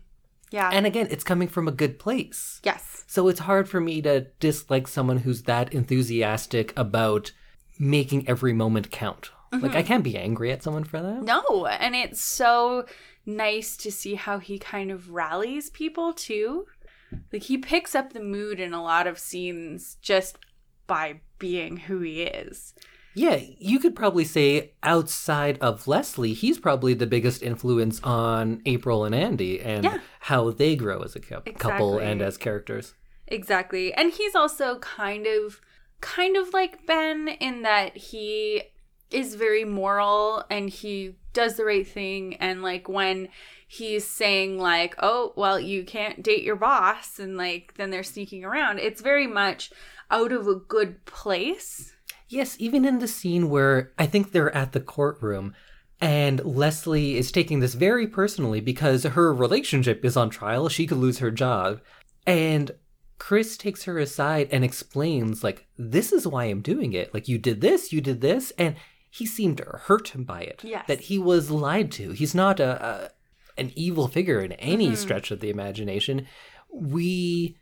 Yeah. And again, it's coming from a good place. yes. So it's hard for me to dislike someone who's that enthusiastic about making every moment count. Like mm-hmm. I can't be angry at someone for that. No, and it's so nice to see how he kind of rallies people too. Like he picks up the mood in a lot of scenes just by being who he is. Yeah, you could probably say outside of Leslie, he's probably the biggest influence on April and Andy and Yeah. how they grow as a couple Exactly. and as characters. Exactly. And he's also kind of kind of like Ben in that he is very moral and he does the right thing and like when he's saying like, "Oh, well, you can't date your boss." and like then they're sneaking around. It's very much out of a good place. Yes, even in the scene where I think they're at the courtroom and Leslie is taking this very personally because her relationship is on trial. She could lose her job. And Chris takes her aside and explains, like, this is why I'm doing it. Like, you did this, you did this. And he seemed hurt by it. Yes. That he was lied to. He's not a, a an evil figure in any mm-hmm. stretch of the imagination. We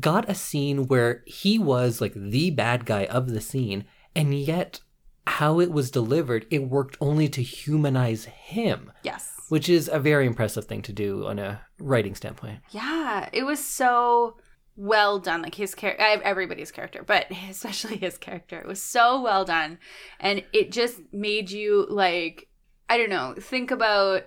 got a scene where he was like the bad guy of the scene, and yet how it was delivered, it worked only to humanize him, Yes. which is a very impressive thing to do on a writing standpoint. Yeah, it was so well done. Like his character, everybody's character, but [LAUGHS] especially his character, it was so well done, and it just made you like, I don't know, think about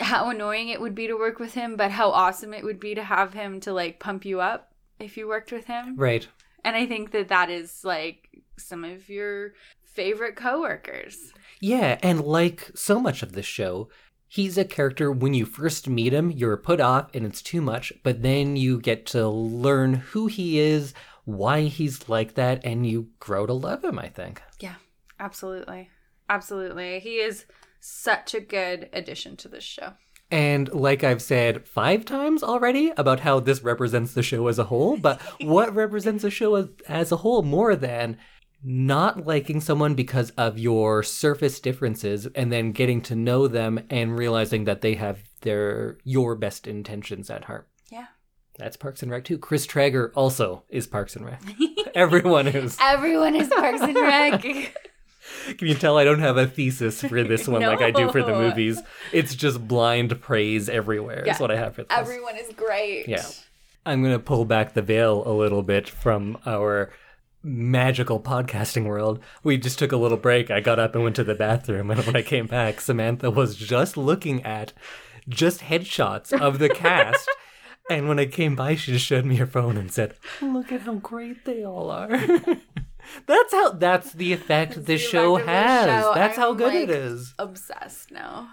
how annoying it would be to work with him, but how awesome it would be to have him to like pump you up if you worked with him. Right. And I think that that is like some of your favorite coworkers. Yeah, and like so much of this show, he's a character when you first meet him, you're put off and it's too much, but then you get to learn who he is, why he's like that, and you grow to love him, I think. Yeah, absolutely. Absolutely. He is such a good addition to this show. And like I've said five times already about how this represents the show as a whole, but what [LAUGHS] represents the show as, as a whole more than not liking someone because of your surface differences and then getting to know them and realizing that they have their your best intentions at heart. Yeah. That's Parks and Rec too. Chris Traeger also is Parks and Rec. [LAUGHS] Everyone is. Everyone is Parks and Rec. [LAUGHS] Can you tell I don't have a thesis for this one like I do for the movies? It's just blind praise everywhere. Yeah. Is what I have for this. Everyone is great. Yeah. I'm going to pull back the veil a little bit from our magical podcasting world. We just took a little break. I got up and went to the bathroom, and when I came back, Samantha was just looking at just headshots of the cast. [LAUGHS] And when I came by, she just showed me her phone and said, "Look at how great they all are." [LAUGHS] that's how. That's the effect this the show effect has. show. That's how I'm, good it like, is. Obsessed now.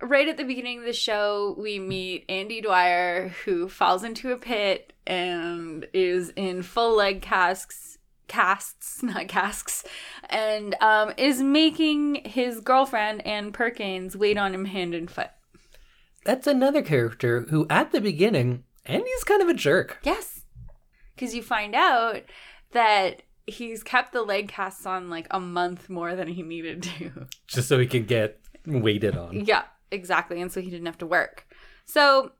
Right at the beginning of the show, we meet Andy Dwyer, who falls into a pit and is in full leg casks, casts, [LAUGHS] not casks, and um, is making his girlfriend Anne Perkins wait on him hand and foot. That's another character who, at the beginning, Andy's kind of a jerk. Yes. Because you find out that he's kept the leg casts on like a month more than he needed to. [LAUGHS] just so he can get waited on. yeah, exactly. And so he didn't have to work. So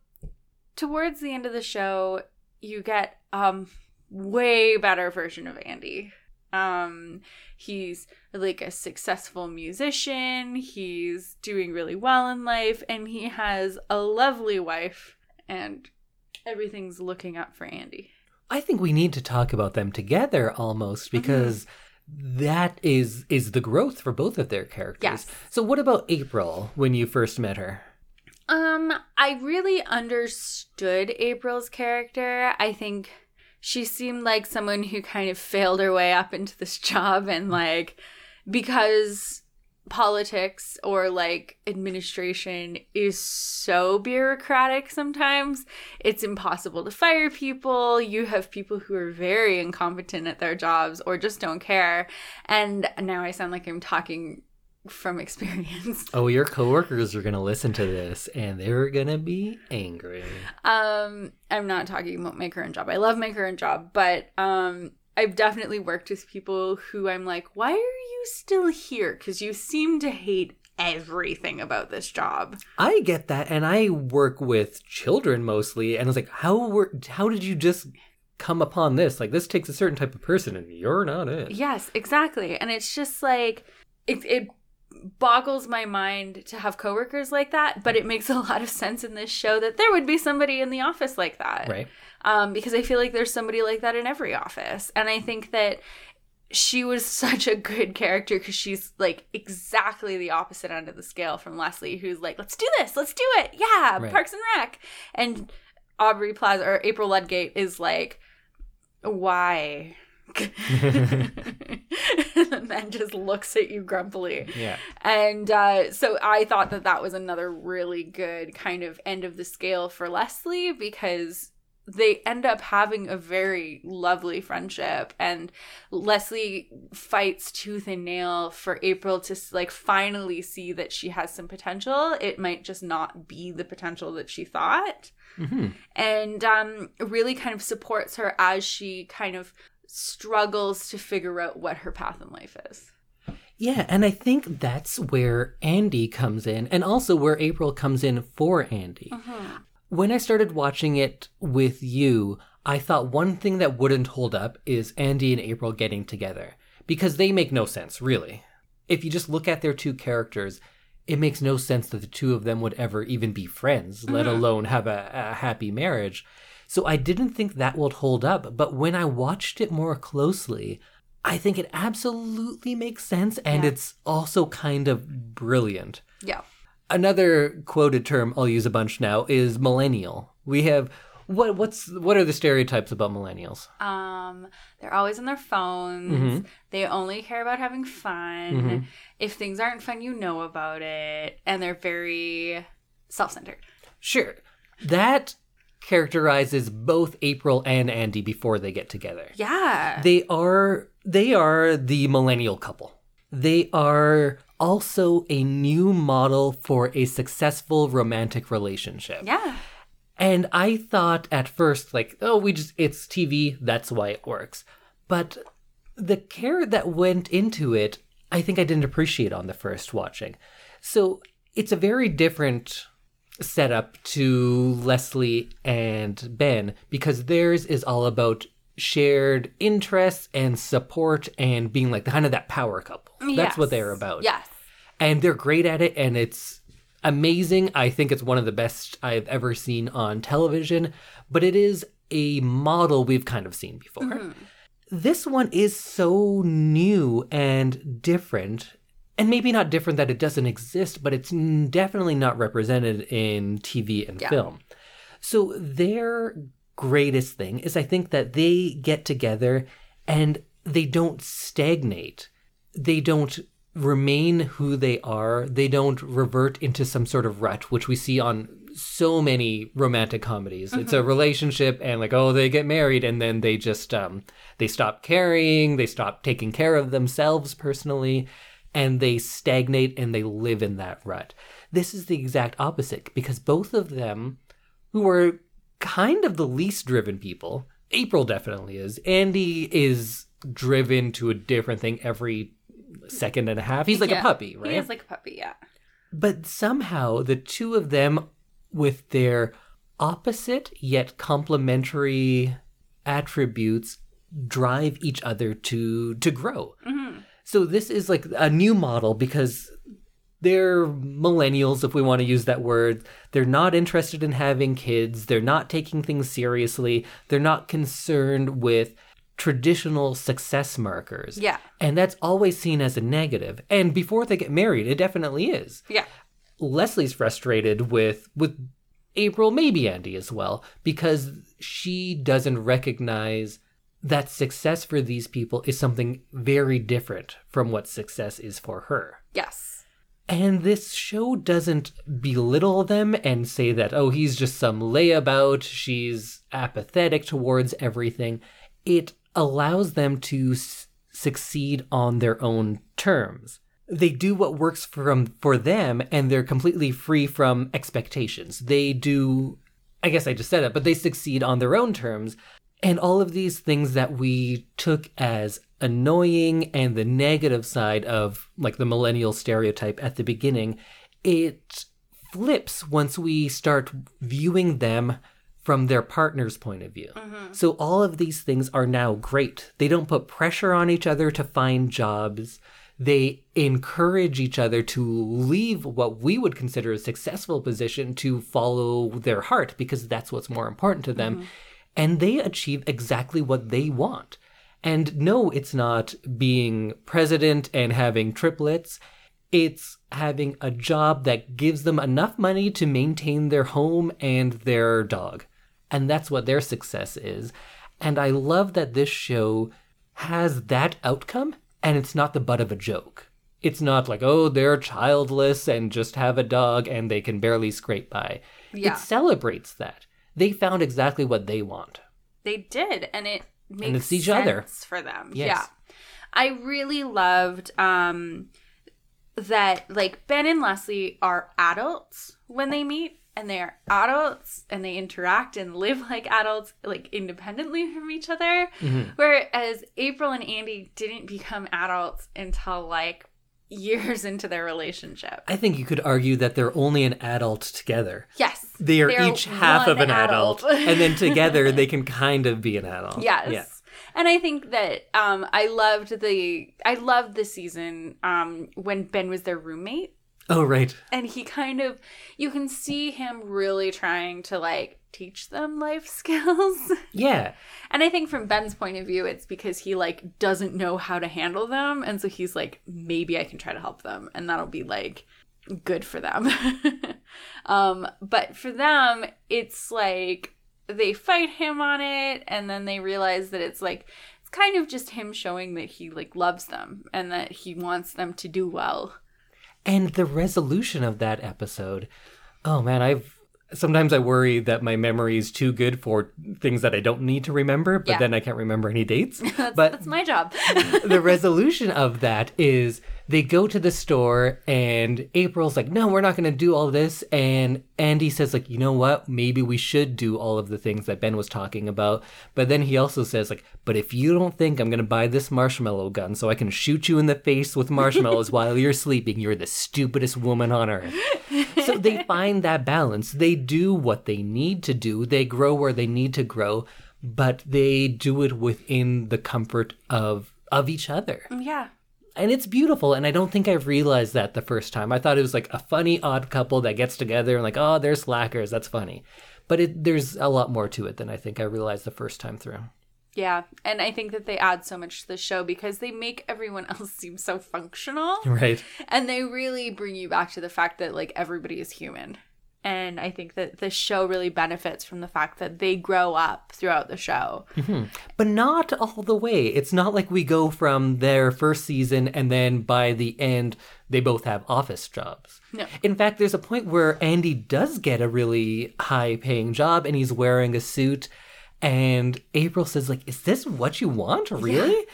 towards the end of the show, you get um way better version of Andy. Um he's like a successful musician, he's doing really well in life and he has a lovely wife and everything's looking up for Andy. I think we need to talk about them together almost because that is is the growth for both of their characters. Yes. So what about April when you first met her? Um, I really understood April's character. I think she seemed like someone who kind of failed her way up into this job and like because politics or like administration is so bureaucratic sometimes it's impossible to fire people. You have people who are very incompetent at their jobs or just don't care. And now i sound like i'm talking from experience [LAUGHS] Oh, your coworkers are going to listen to this and they're going to be angry. Um, I'm not talking about my current job. I love my current job, but um, I've definitely worked with people who I'm like, why are you still here? Because you seem to hate everything about this job. I get that and I work with children mostly and I was like, how were how did you just come upon this? Like this takes a certain type of person and you're not it. Yes, exactly. And it's just like it. it boggles my mind to have coworkers like that but it makes a lot of sense in this show that there would be somebody in the office like that Right. um, because I feel like there's somebody like that in every office. And I think that she was [LAUGHS] such a good character because she's like exactly the opposite end of the scale from Leslie, who's like, let's do this, let's do it. Yeah, Right. Parks and Rec. And Aubrey Plaza or April Ludgate is like, why? [LAUGHS] [LAUGHS] [LAUGHS] and then just looks at you grumpily. Yeah. And uh, so I thought that that was another really good kind of end of the scale for Leslie because they end up having a very lovely friendship and Leslie fights tooth and nail for April to like finally see that she has some potential. It might just not be the potential that she thought hmm and um, really kind of supports her as she kind of struggles to figure out what her path in life is. Yeah, and I think that's where Andy comes in, and also where April comes in for Andy. Uh-huh. When I started watching it with you, I thought one thing that wouldn't hold up is Andy and April getting together, because they make no sense, really. If you just look at their two characters, it makes no sense that the two of them would ever even be friends, let uh-huh. alone have a, a happy marriage. So I didn't think that would hold up, but when I watched it more closely, I think it absolutely makes sense and Yeah. it's also kind of brilliant. Yeah. Another quoted term I'll use a bunch now is millennial. We have what what's what are the stereotypes about millennials? Um, they're always on their phones. Mhm. They only care about having fun. Mhm. If things aren't fun, you know about it. And they're very self-centered. Sure. That characterizes both April and Andy before they get together. Yeah. They are they are the millennial couple. They are also a new model for a successful romantic relationship. yeah. And I thought at first, like, oh, we just, it's TV, that's why it works. But the care that went into it, I think I didn't appreciate on the first watching. So it's a very different setup to Leslie and Ben because theirs is all about shared interests and support and being like kind of that power couple. That's Yes. what they're about. Yes. And they're great at it and it's amazing. I think it's one of the best I've ever seen on television, but it is a model we've kind of seen before. Mm-hmm. This one is so new and different. And maybe not different that it doesn't exist, but it's definitely not represented in TV and Yeah. film. So their greatest thing is I think that they get together and they don't stagnate. They don't remain who they are. They don't revert into some sort of rut, which we see on so many romantic comedies. It's a relationship and like, oh, they get married and then they just um they stop caring, they stop taking care of themselves personally, and they stagnate and they live in that rut. This is the exact opposite because both of them who are kind of the least driven people. April definitely is. Andy is driven to a different thing every second and a half. He's like a puppy, right? He is like a puppy, yeah. but somehow the two of them, with their opposite yet complementary attributes, drive each other to to grow. So this is like a new model because they're millennials, if we want to use that word. They're not interested in having kids. They're not taking things seriously. They're not concerned with traditional success markers. Yeah. And that's always seen as a negative. And before they get married, it definitely is. Yeah. Leslie's frustrated with with April, maybe Andy as well, because she doesn't recognize that success for these people is something very different from what success is for her. Yes. And this show doesn't belittle them and say that, oh, he's just some layabout, she's apathetic towards everything. It allows them to s- succeed on their own terms. They do what works for, 'em- for them, and they're completely free from expectations. They do, I guess I just said it, but they succeed on their own terms. And all of these things that we took as annoying and the negative side of like the millennial stereotype at the beginning, it flips once we start viewing them from their partner's point of view. Mm-hmm. So all of these things are now great. They don't put pressure on each other to find jobs. They encourage each other to leave what we would consider a successful position to follow their heart because that's what's more important to them. Mm-hmm. And they achieve exactly what they want. And no, it's not being president and having triplets. It's having a job that gives them enough money to maintain their home and their dog. And that's what their success is. And I love that this show has that outcome and it's not the butt of a joke. It's not like, oh, they're childless and just have a dog and they can barely scrape by. Yeah. It celebrates that. They found exactly what they want. They did, and it makes it's each sense other. for them. Yes. Yeah, I really loved um that like Ben and Leslie are adults when they meet, and they are adults and they interact and live [LAUGHS] like adults, like independently from each other. Mm-hmm. Whereas April and Andy didn't become adults until like years into their relationship. I think you could argue that they're only an adult together. Yes, They are each half of an adult, and then together [LAUGHS] they can kind of be an adult. Yes. Yeah. And I think that um, I loved the I loved the season um, when Ben was their roommate, Oh, right. and he kind of you can see him really trying to like teach them life [LAUGHS] skills. Yeah. and I think from Ben's point of view, it's because he like doesn't know how to handle them, and so he's like, maybe I can try to help them, and that'll be like good for them. [LAUGHS] um, but for them, it's like they fight him on it, and then they realize that it's like it's kind of just him showing that he like loves them and that he wants them to do well. And the resolution of that episode. Oh man, I've sometimes I worry that my memory is too good for things that I don't need to remember, but Yeah. then I can't remember any dates. [LAUGHS] That's, but that's my job. [LAUGHS] the resolution of that is they go to the store and April's like, no, we're not going to do all this. And Andy says like, you know what? Maybe we should do all of the things that Ben was talking about. But then he also says like, but if you don't think I'm going to buy this marshmallow gun so I can shoot you in the face with marshmallows [LAUGHS] while you're sleeping, you're the stupidest woman on earth. so they [LAUGHS] find that balance. They do what they need to do. They grow where they need to grow, but they do it within the comfort of of each other Yeah. And it's beautiful and i don't think i realized that the first time i thought it was like a funny odd couple that gets together and like oh they're slackers that's funny but it, there's a lot more to it than i think i realized the first time through Yeah. And I think that they add so much to the show because they make everyone [LAUGHS] else seem so functional. right And they really bring you back to the fact that like everybody is human. And I think that the show really benefits from the fact that they grow up throughout the show. Mm-hmm. but not all the way. It's not like we go from their first season and then by the end they both have office jobs. No. in fact there's a point where andy does get a really high paying job and he's wearing a suit. And april says like is this what you want? Really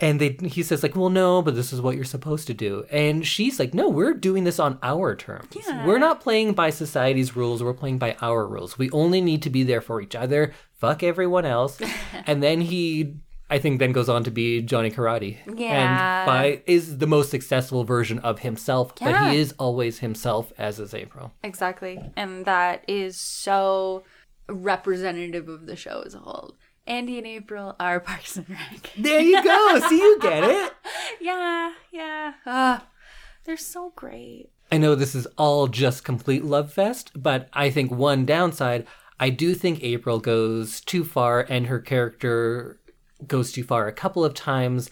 and they he says like well no but this is what you're supposed to do and she's like no we're doing this on our terms Yeah. we're not playing by society's rules we're playing by our rules we only need to be there for each other fuck everyone else [LAUGHS] and then he I think then goes on to be Johnny Karate. Yeah. And by is the most successful version of himself, yeah. but he is always himself as is April. Exactly. And that is so representative of the show as a whole. Andy and April are [LAUGHS] Parks and Rec. There you go. See you get it. [LAUGHS] yeah, yeah. Ah, they're so great. I know this is all just complete love fest, but I think one downside, I do think April goes too far and her character goes too far a couple of times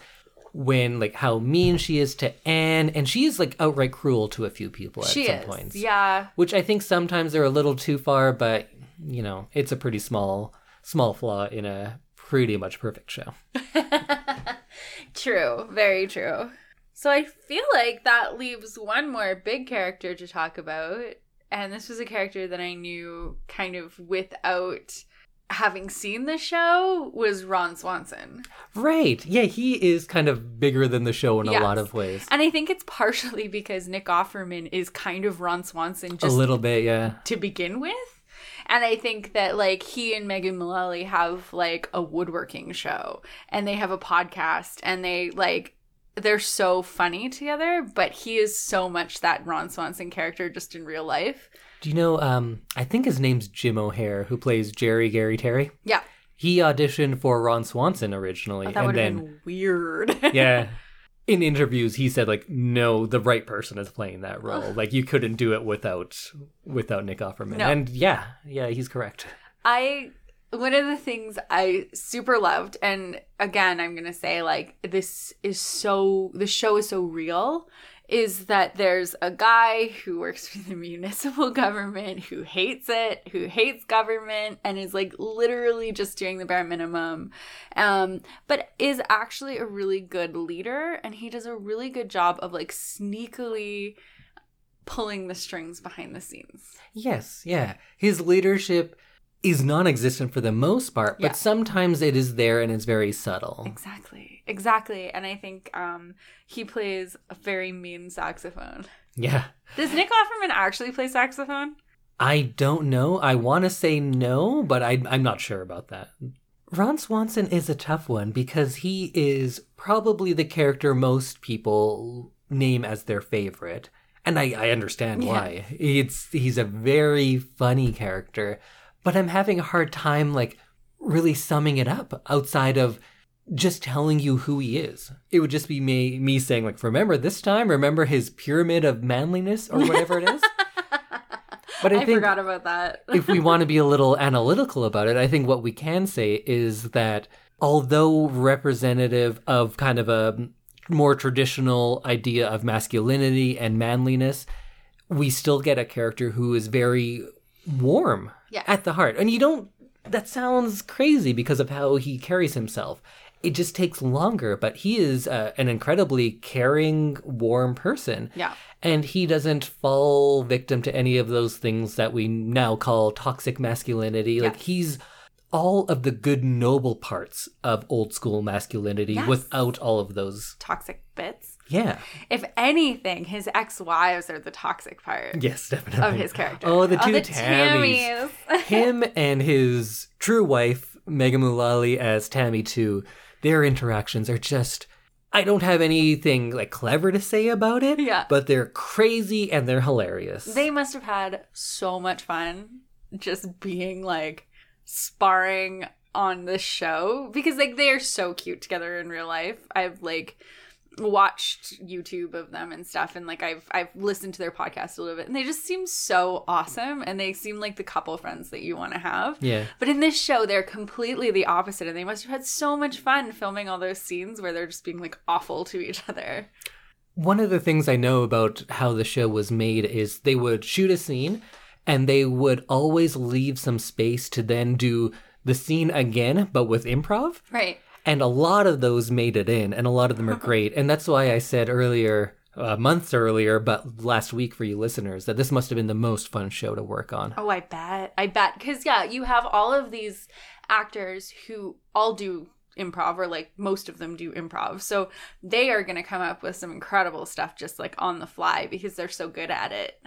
when like how mean she is to Anne and she is like outright cruel to a few people at She some is. points. Yeah. Which I think sometimes they're a little too far, but you know, it's a pretty small small flaw in a pretty much perfect show. [LAUGHS] True. Very true. So I feel like that leaves one more big character to talk about. And this was a character that I knew kind of without having seen the show was Ron Swanson. Right. Yeah, he is kind of bigger than the show in a lot of ways. And I think it's partially because Nick Offerman is kind of Ron Swanson just A little bit, yeah. to begin with. And I think that like he and Megan Mullally have like a woodworking show and they have a podcast and they like they're so funny together, but he is so much that Ron Swanson character just in real life. Do you know um I think his name's Jim O'Heir who plays Jerry Gary Terry? Yeah. He auditioned for Ron Swanson originally That and would have then been weird. yeah. [LAUGHS] In interviews he said like no, the right person is playing that role. like you couldn't do it without without Nick Offerman. No. And yeah, yeah, he's correct. I one of the things I super loved, and again, I'm gonna say like this is so the show is so real, is that there's a guy who works for the [LAUGHS] municipal government who hates it, who hates government, and is like literally just doing the bare minimum, um, but is actually a really good leader, and he does a really good job of like sneakily pulling the strings behind the scenes. Yes, yeah. His leadership is non-existent for the most part, but Yeah. sometimes it is there and it's very subtle. Exactly. Exactly. And I think um he plays a very mean saxophone. Yeah. Does Nick Offerman actually play saxophone? I don't know. I want to say no, but I, I'm not sure about that. Ron Swanson is a tough one because he is probably the character most people name as their favorite. And I, I understand Yeah. why. It's he's a very funny character, but I'm having a hard time like really summing it up outside of just telling you who he is. It would just be me me saying like remember this time, remember his pyramid of manliness or whatever it is. [LAUGHS] But I, I, think forgot about that. [LAUGHS] if we want to be a little analytical about it, I think what we can say is that although representative of kind of a more traditional idea of masculinity and manliness, we still get a character who is very warm Yeah. at the heart. And you don't, that sounds crazy because of how he carries himself. It just takes longer, but he is uh, an incredibly caring, warm person. yeah. And he doesn't fall victim to any of those things that we now call toxic masculinity. Like Yes. he's all of the good noble parts of old school masculinity Yes. without all of those. Toxic bits. Yeah. If anything, his ex-wives are the toxic part Yes, definitely. of his character. Oh, the Oh, two the Tammys. Tammys. [LAUGHS] Him and his true wife, Megan Mullally as Tammy too, their interactions are just I don't have anything like clever to say about it. Yeah. But they're crazy and they're hilarious. They must have had so much fun just being like sparring on this show because like they are so cute together in real life. I've like watched YouTube of them and stuff and like I've I've listened to their podcast a little bit and they just seem so awesome and they seem like the couple friends that you want to have. yeah. But in this show they're completely the opposite and they must have had so much fun filming all those scenes where they're just being like awful to each other. One of the things I know about how the show was made is they would shoot a scene and they would always leave some space to then do the scene again, but with improv. Right. And a lot of those made it in, and a lot of them are [LAUGHS] great. And that's why I said earlier, uh, months earlier, but last week for you listeners, that this must have been the most fun show to work on. Oh, I bet. I bet. Because, yeah, you have all of these actors who all do improv, or like most of them do improv. So they are going to come up with some incredible stuff just like on the fly because they're so good at it.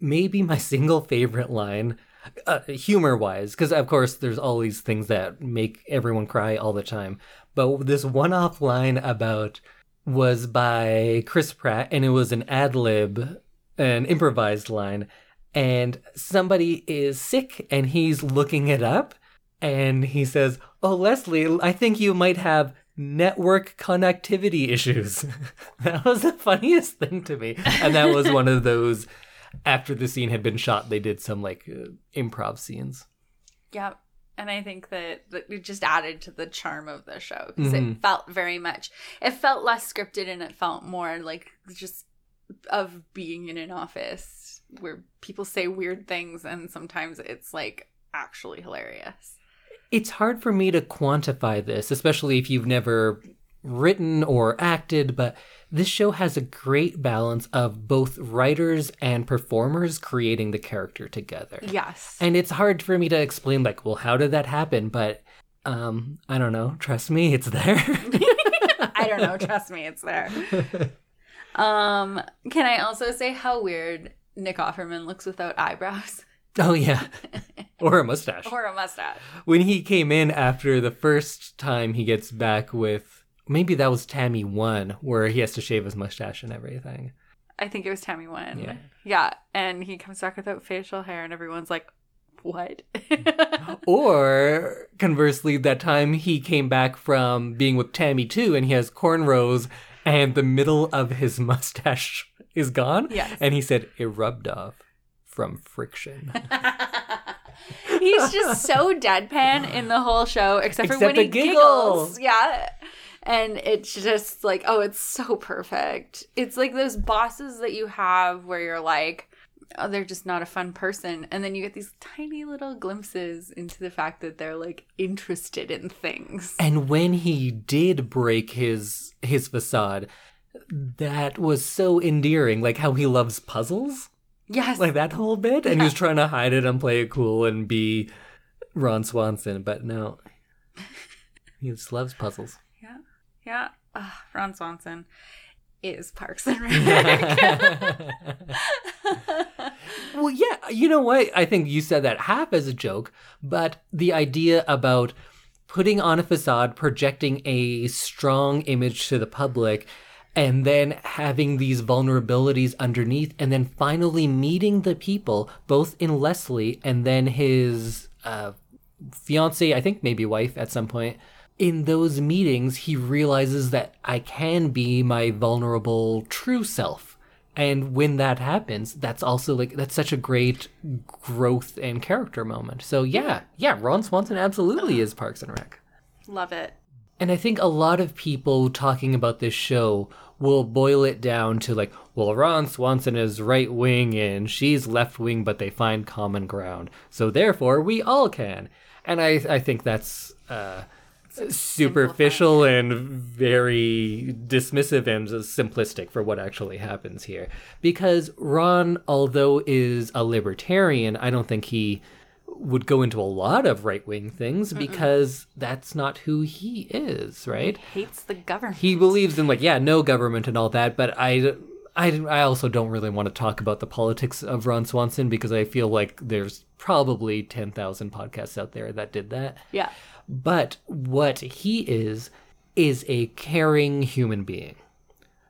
Maybe my [LAUGHS] single favorite line, uh, humor wise, because of course there's all these things that make everyone cry all the time. But this one off line about was by Chris Pratt, and it was an ad lib, an improvised line. And somebody is sick, and he's looking it up, and he says, "Oh, Leslie, I think you might have." Network connectivity issues. [LAUGHS] that was the funniest thing to me. And that was one of those after the scene had been shot, they did some like uh, improv scenes. Yep. And I think that, it just added to the charm of the show because Mhm. it felt very much, it felt less scripted and it felt more like just of being in an office where people say weird things and sometimes it's like actually hilarious. It's hard for me to quantify this, especially if you've never written or acted, but this show has a great balance of both writers and performers creating the character together. Yes. And it's hard for me to explain, like, well, how did that happen? But um, I don't know. Trust me, it's there. [LAUGHS] I don't know. [LAUGHS] Trust me, it's there. Um, can I also say how weird Nick Offerman looks without eyebrows oh, yeah. [LAUGHS] Or a mustache. or a mustache? when he came in after the first time he gets back with maybe that was Tammy one where he has to shave his mustache and everything. I think it was Tammy one. Yeah. Yeah, and he comes back without facial hair, and everyone's like, "What?" [LAUGHS] Or conversely, that time he came back from being with Tammy two and he has cornrows and the middle of his [LAUGHS] mustache is gone. Yes. And he said it rubbed off from friction. [LAUGHS] He's just so deadpan in the whole show, except for when he the giggle. giggles. Yeah. And it's just like, oh, it's so perfect. It's like those bosses that you have where you're like, oh, they're just not a fun person. And then you get these tiny little glimpses into the fact that they're like interested in things. And when he did break his his facade, that was so endearing. Like how he loves puzzles. Yes. like that whole bit and he was trying to hide it and play it cool and be ron swanson but no [LAUGHS] he just loves puzzles yeah. Ugh, Ron Swanson is Parks and [LAUGHS] Rec. well yeah you know what i think you said that half as a joke but the idea about putting on a facade projecting a strong image to the public and then having these vulnerabilities underneath and then finally meeting the people both in leslie and then his uh, fiance i think maybe wife at some point in those meetings he realizes that i can be my vulnerable true self and when that happens that's also like that's such a great growth and character moment so yeah yeah ron swanson absolutely is parks and rec Love it. and I think a lot of people talking about this show will boil it down to like, well, Ron Swanson is right wing and she's left wing, but they find common ground. So therefore, we all can. And I, I think that's uh, superficial and very dismissive and simplistic for what actually happens here. Because Ron, although is a libertarian, I don't think he would go into a lot of right wing things because that's not who he is, right? Hates the government. He believes in like yeah, no government and all that, but I I I also don't really want to talk about the politics of Ron Swanson because I feel like there's probably 10,000 podcasts out there that did that. yeah. But what he is is a caring human being.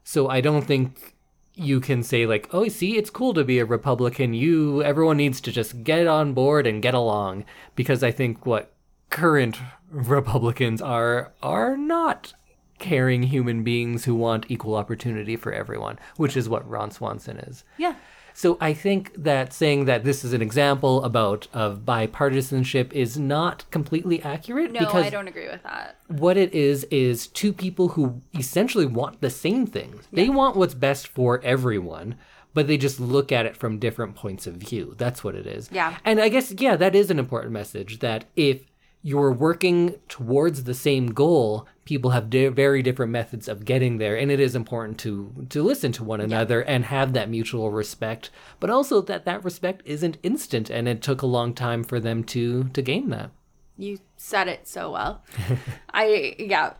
So I don't think you can say like, "Oh, see, it's cool to be a Republican. You everyone needs to just get on board and get along." Because I think what current Republicans are are not caring human beings who want equal opportunity for everyone, which is what Ron Swanson is. Yeah. So I think that saying that this is an example about of bipartisanship is not completely accurate No, I don't agree with that. what it is is two people who essentially want the same things. They want what's best for everyone, but they just look at it from different points of view. That's what it is. Yeah. And I guess yeah, that is an important message that if you're working towards the same goal, people have di- very different methods of getting there, and it is important to to listen to one another and have that mutual respect, but also that that respect isn't instant, and it took a long time for them to to gain that. You said it so well. [LAUGHS] I yeah.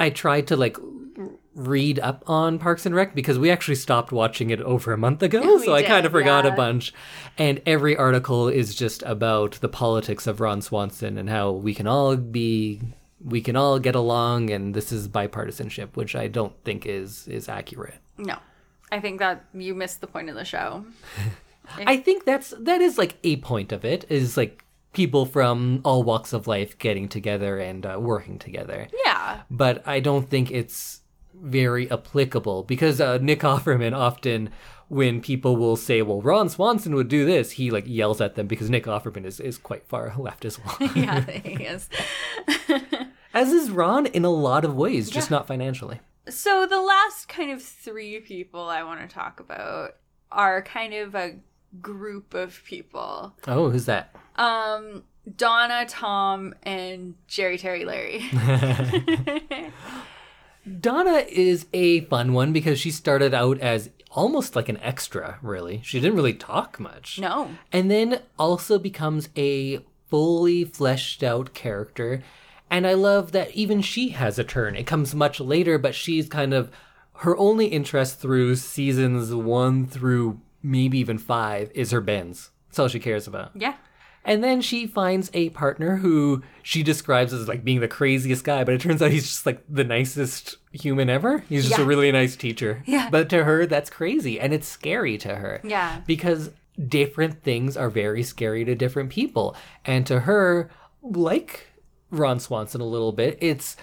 I tried to like read up on Parks and Rec because we actually stopped watching it over a month ago, [LAUGHS] We so I kind of forgot yeah. a bunch. And every article is just about the politics of Ron Swanson and how we can all be we can all get along and this is bipartisanship, which I don't think is is accurate. No. I think that you missed the point of the show. [LAUGHS] I think that's that is like a point of it is like people from all walks of life getting together and uh, working together. Yeah. but I don't think it's very applicable because uh, Nick [LAUGHS] Offerman often, when people will say, "Well, Ron Swanson would do this," he like yells at them because Nick Offerman is, is quite far [LAUGHS] left as well, [LAUGHS] Yeah, he is. as is Ron in a lot of ways, just not financially. So the last kind of three people I want to talk about are kind of a group of people. Oh, who's that? Um Donna, Tom, and Jerry Terry Larry. Donna is a fun one because she started out as almost like an extra, really. She didn't really talk much. no. and then also becomes a fully fleshed out character. And I love that even she has a turn. It comes much later, but she's kind of her only interest through seasons one through maybe even five is her Benz. That's all she cares about. Yeah. And then she finds a partner who she describes as like being the craziest guy, but it turns out he's just like the nicest human ever. He's just a really nice teacher. Yeah. But to her, that's crazy. And it's scary to her. Yeah. Because different things are very scary to different people. And to her, like Ron Swanson a little bit, it's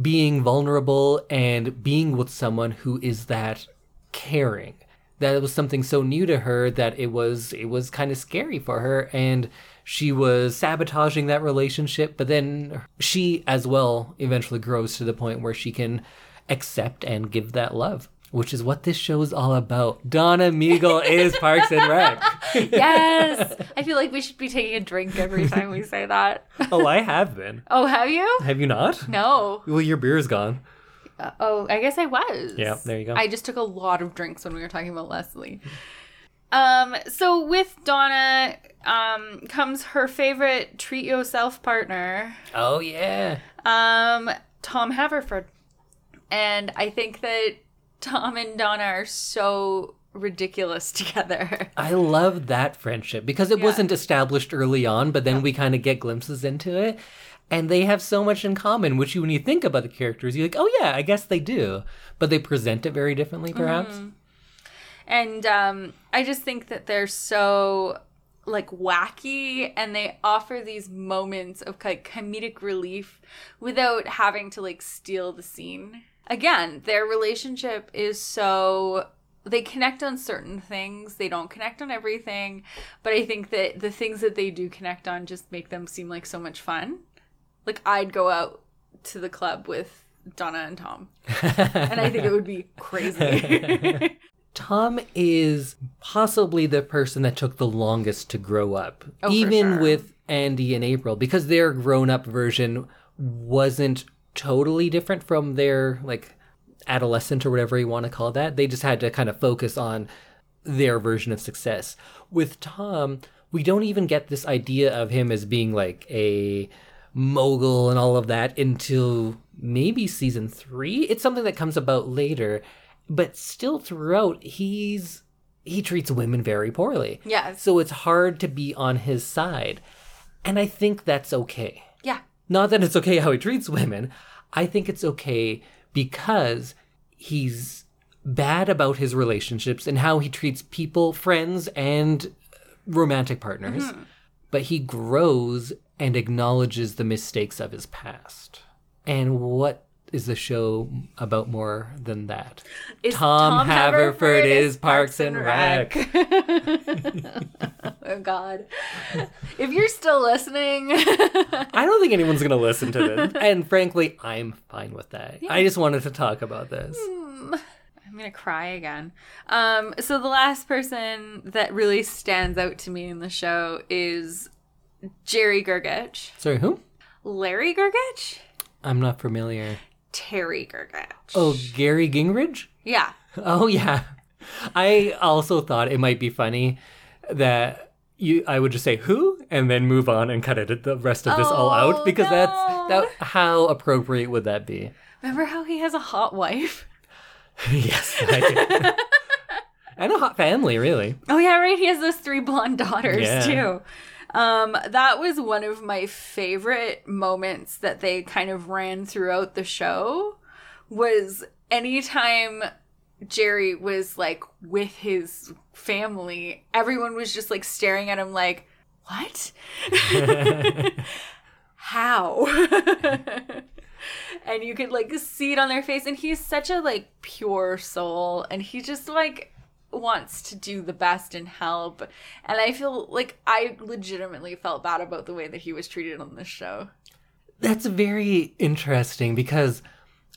being vulnerable and being with someone who is that caring that was something so new to her that it was it was kind of scary for her and she was sabotaging that relationship but then she as well eventually grows to the point where she can accept and give that love which is what this show is all about donna meagle [LAUGHS] is parks and rec Yes. I feel like we should be taking a drink every time we say that. [LAUGHS] oh i have been Oh, have you? have you not No. well your beer is gone Uh, oh, I guess I was. Yeah, there you go. I just took a lot of drinks when we were talking about Leslie. Um, so with Donna, um, comes her favorite treat yourself partner, oh yeah um, Tom Haverford. And I think that Tom and Donna are so ridiculous [LAUGHS] together. I love that friendship because it Yeah. wasn't established early on, but then we kind of get glimpses into it. And they have so much in common, which you, when you think about the characters, you're like, oh yeah, I guess they do. But they present it very differently, perhaps. And um, I just think that they're so like wacky and they offer these moments of like comedic relief without having to like steal the scene. Again, their relationship is so they connect on certain things. They don't connect on everything, but I think that the things that they do connect on just make them seem like so much fun. Like I'd go out to the club with Donna and Tom. [LAUGHS] and I think it would be crazy. [LAUGHS] Tom is possibly the person that took the longest to grow up, Oh, even sure. with Andy and April, because their grown up version wasn't totally different from their like adolescent or whatever you want to call that. They just had to kind of focus on their version of success. With Tom, we don't even get this idea of him as being like a mogul and all of that until maybe season three. It's something that comes about later, but still throughout, he's he treats women very poorly. Yes. So it's hard to be on his side. And I think that's okay. Yeah. Not that it's okay how he treats women. I think it's okay because he's bad about his relationships and how he treats people, friends, and romantic partners. Mm-hmm. But he grows and acknowledges the mistakes of his past. And what is the show about more than that? Is Tom Haverford is Parks and Rec. [LAUGHS] oh God! If you're still listening, I don't think anyone's going to listen to this. And frankly, I'm fine with that. I just wanted to talk about this. I'm gonna cry again. Um, so the last person that really stands out to me in the show is Jerry Gergich, Sorry, who? Larry Gergich, I'm not familiar. Terry Gergich. Oh, Gary Gingrich? yeah. [LAUGHS] Oh yeah. I also thought it might be funny that you I would just say who and then move on and cut it the rest of this all oh, out Oh, because no. that's that how appropriate would that be? Remember how he has a hot wife? [LAUGHS] yes, I do. [LAUGHS] and a hot family, really. Oh yeah, right. He has those three blonde daughters Yeah. too. Um, that was one of my favorite moments that they kind of ran throughout the show. Was anytime Jerry was like with his family, everyone was just like staring at him like, "What? [LAUGHS] [LAUGHS] How?" [LAUGHS] and you could like see it on their face and he's such a like pure soul and he just like wants to do the best and help and i feel like i legitimately felt bad about the way that he was treated on this show That's very interesting because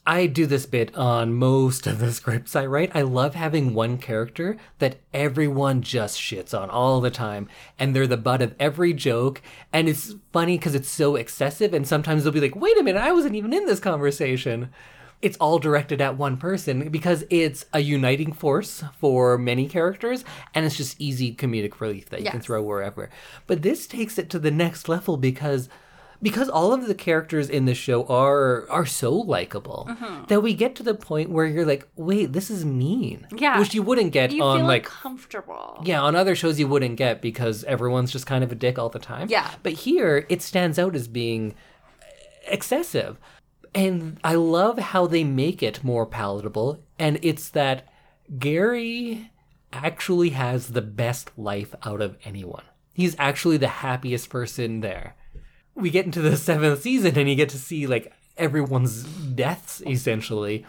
I do this bit on most of the [LAUGHS] scripts I write. I love having one character that everyone just shits on all the time, and they're the butt of every joke. And it's funny because it's so excessive, and sometimes they'll be like, wait a minute, I wasn't even in this conversation. It's all directed at one person because it's a uniting force for many characters, and it's just easy comedic relief that you can throw wherever. But this takes it to the next level because because all of the characters in the show are are so likable Mm-hmm. that we get to the point where you're like, wait, this is mean. Yeah. which you wouldn't get you on like. comfortable. yeah, on other shows you wouldn't get because everyone's just kind of a dick all the time. Yeah. But here it stands out as being excessive. And I love how they make it more palatable. And it's that Gary actually has the best life out of anyone. He's actually the happiest person there. We get into the [LAUGHS] seventh season and you get to see like everyone's deaths essentially.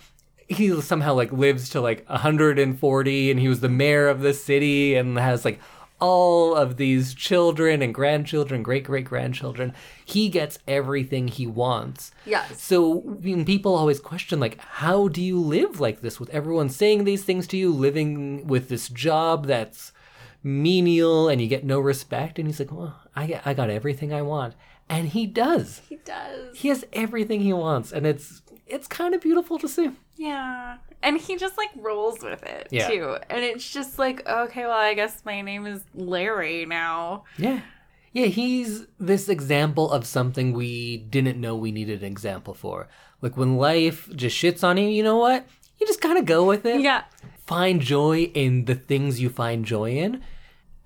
He somehow like lives to like 140 and he was the mayor of the city and has like all of these children and grandchildren, great great grandchildren. He gets everything he wants. yes So people always question, like, how do you live like this with everyone saying these things to you, living with this job that's menial and you get no respect? And he's like, well, I, I got everything I want. And he does. he does He has everything he wants. And it's it's kind of beautiful to see. yeah and he just like rolls with it Yeah. too and it's just like okay well i guess my name is larry now Yeah. Yeah, he's this example of something we didn't know we needed an example for. Like when life just shits on you, you know what? You just kind of go with it. yeah find joy in the things you find joy in.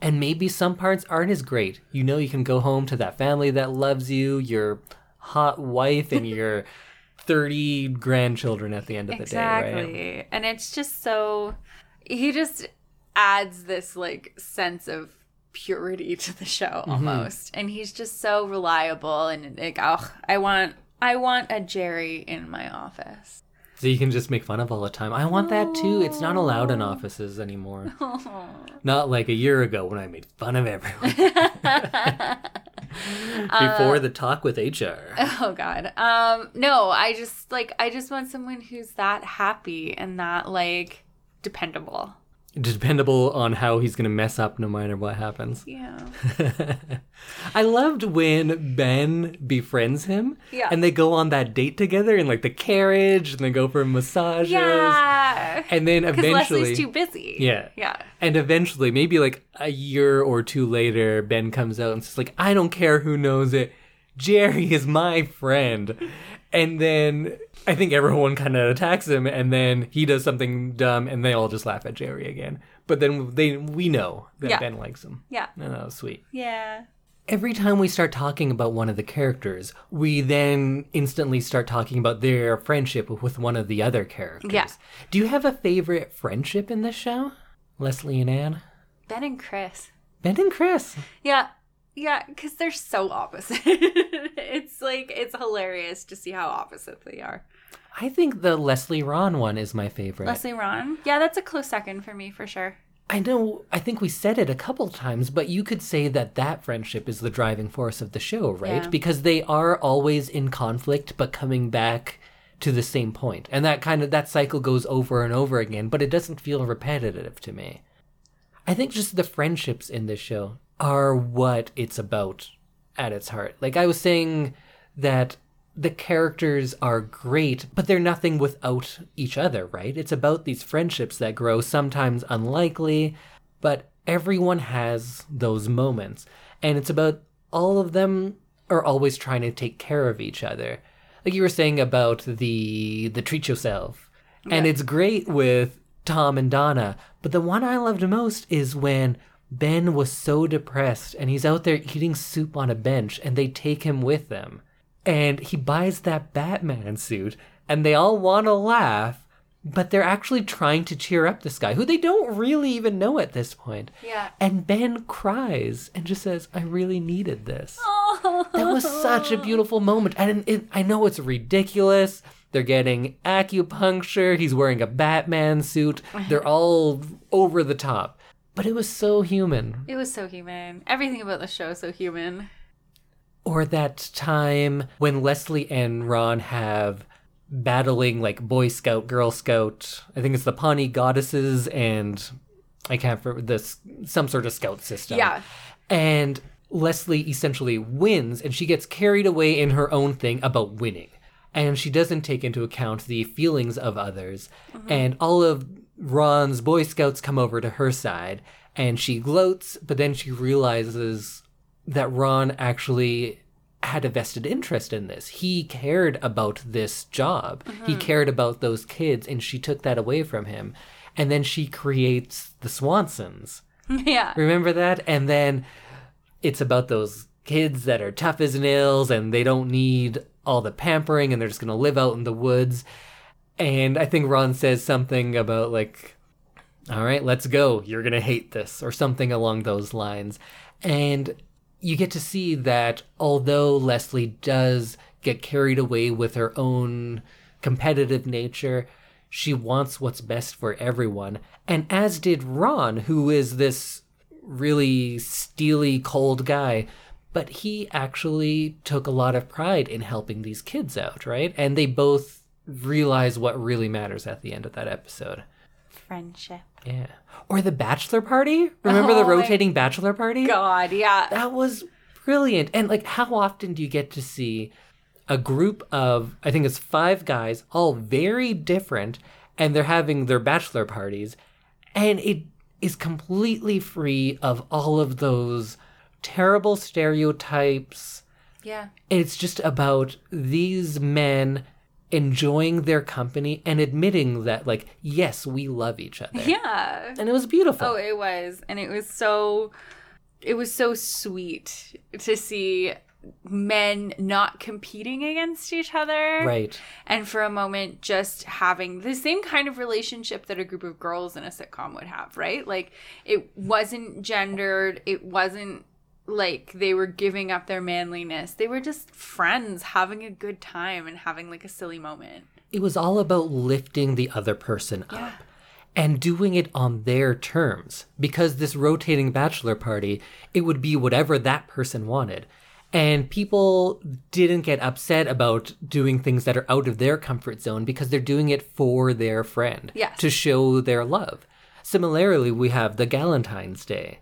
And maybe some parts aren't as great. You know, you can go home to that family that loves you, your hot wife, and [LAUGHS] your 30 grandchildren at the end of the day, right? exactly and it's just so he just adds this like sense of purity to the show Mm-hmm. almost and he's just so reliable and like oh i want i want a jerry in my office So you can just make fun of all the time. I want that too. It's not allowed in offices anymore. [LAUGHS] Not like a year ago when I made fun of everyone. [LAUGHS] [LAUGHS] [LAUGHS] Before the talk with HR. [LAUGHS] oh god um no i just like i just want someone who's that happy and that like dependable dependable on how he's going to mess up no matter what happens. Yeah. [LAUGHS] I loved when Ben befriends him Yeah. and they go on that date together in like the carriage and they go for massages. Yeah. And then eventually Leslie's too busy. Yeah. Yeah. And eventually, maybe like a year or two later, Ben comes out and says, like, I don't care who knows it. Jerry is my friend. And then I think everyone kind of attacks him, and then he does something dumb, and they all just laugh at Jerry again. But then they we know that Yeah. Ben likes him. Yeah. And that was sweet. Yeah. Every time we start talking about one of the characters, we then instantly start talking about their friendship with one of the other characters. Yeah. Do you have a favorite friendship in this show? Leslie and Anne? Ben and Chris. Ben and Chris. Yeah. Yeah, because they're so opposite. [LAUGHS] it's like, it's hilarious to see how opposite they are. I think the Leslie Ron one is my favorite. Leslie Ron. Yeah, that's a close second for me for sure. I know, I think we said it a couple times, but you could say that that friendship is the driving force of the show, right? Yeah. Because they are always in conflict, but coming back to the same point. And that kind of, that cycle goes over and over again, but it doesn't feel repetitive to me. I think just the friendships in this show are what it's about at its heart. Like I was saying that the characters are great, but they're nothing without each other, right? It's about these friendships that grow sometimes unlikely, but everyone has those moments. And it's about all of them are always trying to take care of each other. Like you were saying about the the treat yourself. And it's great with Tom and Donna, but the one I loved most is when Ben was so depressed and he's out there eating soup on a bench and they take him with them. And he buys that Batman suit and they all want to laugh, but they're actually trying to cheer up this guy who they don't really even know at this point. Yeah. And Ben cries and just says, I really needed this. Oh. [LAUGHS] That was such a beautiful moment. And it, I know it's ridiculous. They're getting acupuncture. He's wearing a Batman suit. They're [LAUGHS] all over the top. But it was so human. It was so human. Everything about the show is so human. Or that time when Leslie and Ron have battling like Boy Scout, Girl Scout. I think it's the Pawnee Goddesses and I can't remember this some sort of scout system. Yeah. And Leslie essentially wins and she gets carried away in her own thing about winning. And she doesn't take into account the feelings of others. Mm-hmm. And all of Ron's Boy Scouts come over to her side and she gloats, but then she realizes that Ron actually had a vested interest in this. He cared about this job. He uh-huh. cared about those kids and she took that away from him. And then she creates the Swansons. [LAUGHS] yeah. Remember that? And then it's about those kids that are tough as nails and they don't need all the pampering and they're just going to live out in the woods. And I think Ron says something about, like, all right, let's go. You're going to hate this, or something along those lines. And you get to see that although Leslie does get carried away with her own competitive nature, she wants what's best for everyone. And as did Ron, who is this really steely, cold guy. But he actually took a lot of pride in helping these kids out, right? And they both realize what really matters at the end of that episode. Friendship. Yeah. Or the bachelor party? Remember the Oh my rotating bachelor party? God, yeah. That was brilliant. And like how often do you get to see a group of I think it's 5 guys all very different and they're having their bachelor parties and it is completely free of all of those terrible stereotypes. Yeah. It's just about these men enjoying their company and admitting that like yes, we love each other. Yeah. And it was beautiful. Oh, it was. And it was so it was so sweet to see men not competing against each other. right. And for a moment just having the same kind of relationship that a group of girls in a sitcom would have, right? Like it wasn't gendered, it wasn't like they were giving up their manliness. They were just friends having a good time and having like a silly moment. it was all about lifting the other person up and doing it on their terms because this rotating bachelor party it would be whatever that person wanted and people didn't get upset about doing things that are out of their comfort zone because they're doing it for their friend Yes. to show their love Similarly, we have the Galentine's Day,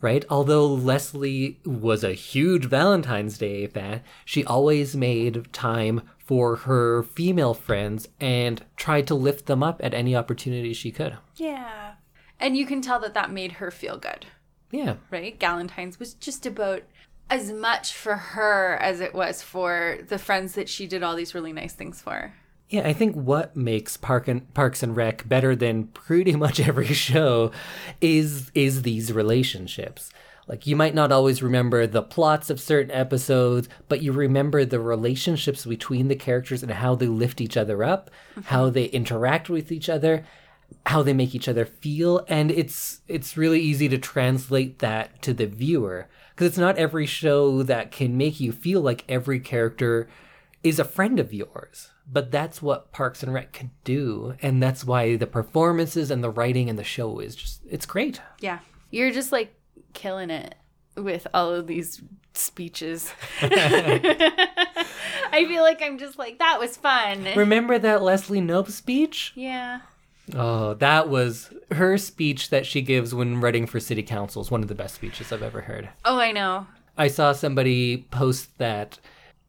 right? Although Leslie was a huge Valentine's Day fan, she always made time for her female friends and tried to lift them up at any opportunity she could. Yeah. And you can tell that that made her feel good, Yeah. right? Galentine's was just about as much for her as it was for the friends that she did all these really nice things for. Yeah, I think what makes Park and Parks and Rec better than pretty much [LAUGHS] every show is is these relationships. Like you might not always remember the plots of certain episodes, but you remember the relationships between the characters and how they lift each other up, mm-hmm. how they interact with each other, how they make each other feel, and it's it's really easy to translate that to the viewer because it's not every show that can make you feel like every character is a friend of yours. But that's what Parks and Rec can do, and that's why the performances and the writing and the show is just it's great. Yeah. You're just like killing it with all of these speeches. [LAUGHS] I feel like I'm just like, that was fun. Remember that Leslie Knope speech? yeah. Oh, that was her speech that she gives when running for city council is one of the best speeches I've ever heard. Oh, I know. I saw somebody post that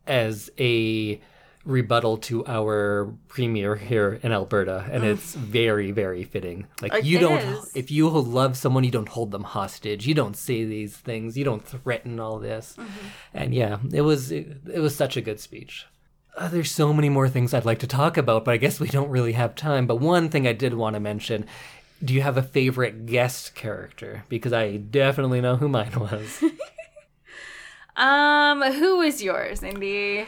as a rebuttal to our premier here in Alberta, and it's very, very fitting. Like It you don't, is. if you love someone, you don't hold them hostage. You don't say these things. You don't threaten all this. Mm-hmm. And yeah, it was it, it was such a good speech. Uh, there's so many more things I'd like to talk about, but I guess we don't really have time. But one thing I did want to mention. Do you have a favorite guest character? Because I definitely know who mine was. [LAUGHS] Um, who is yours, Indy?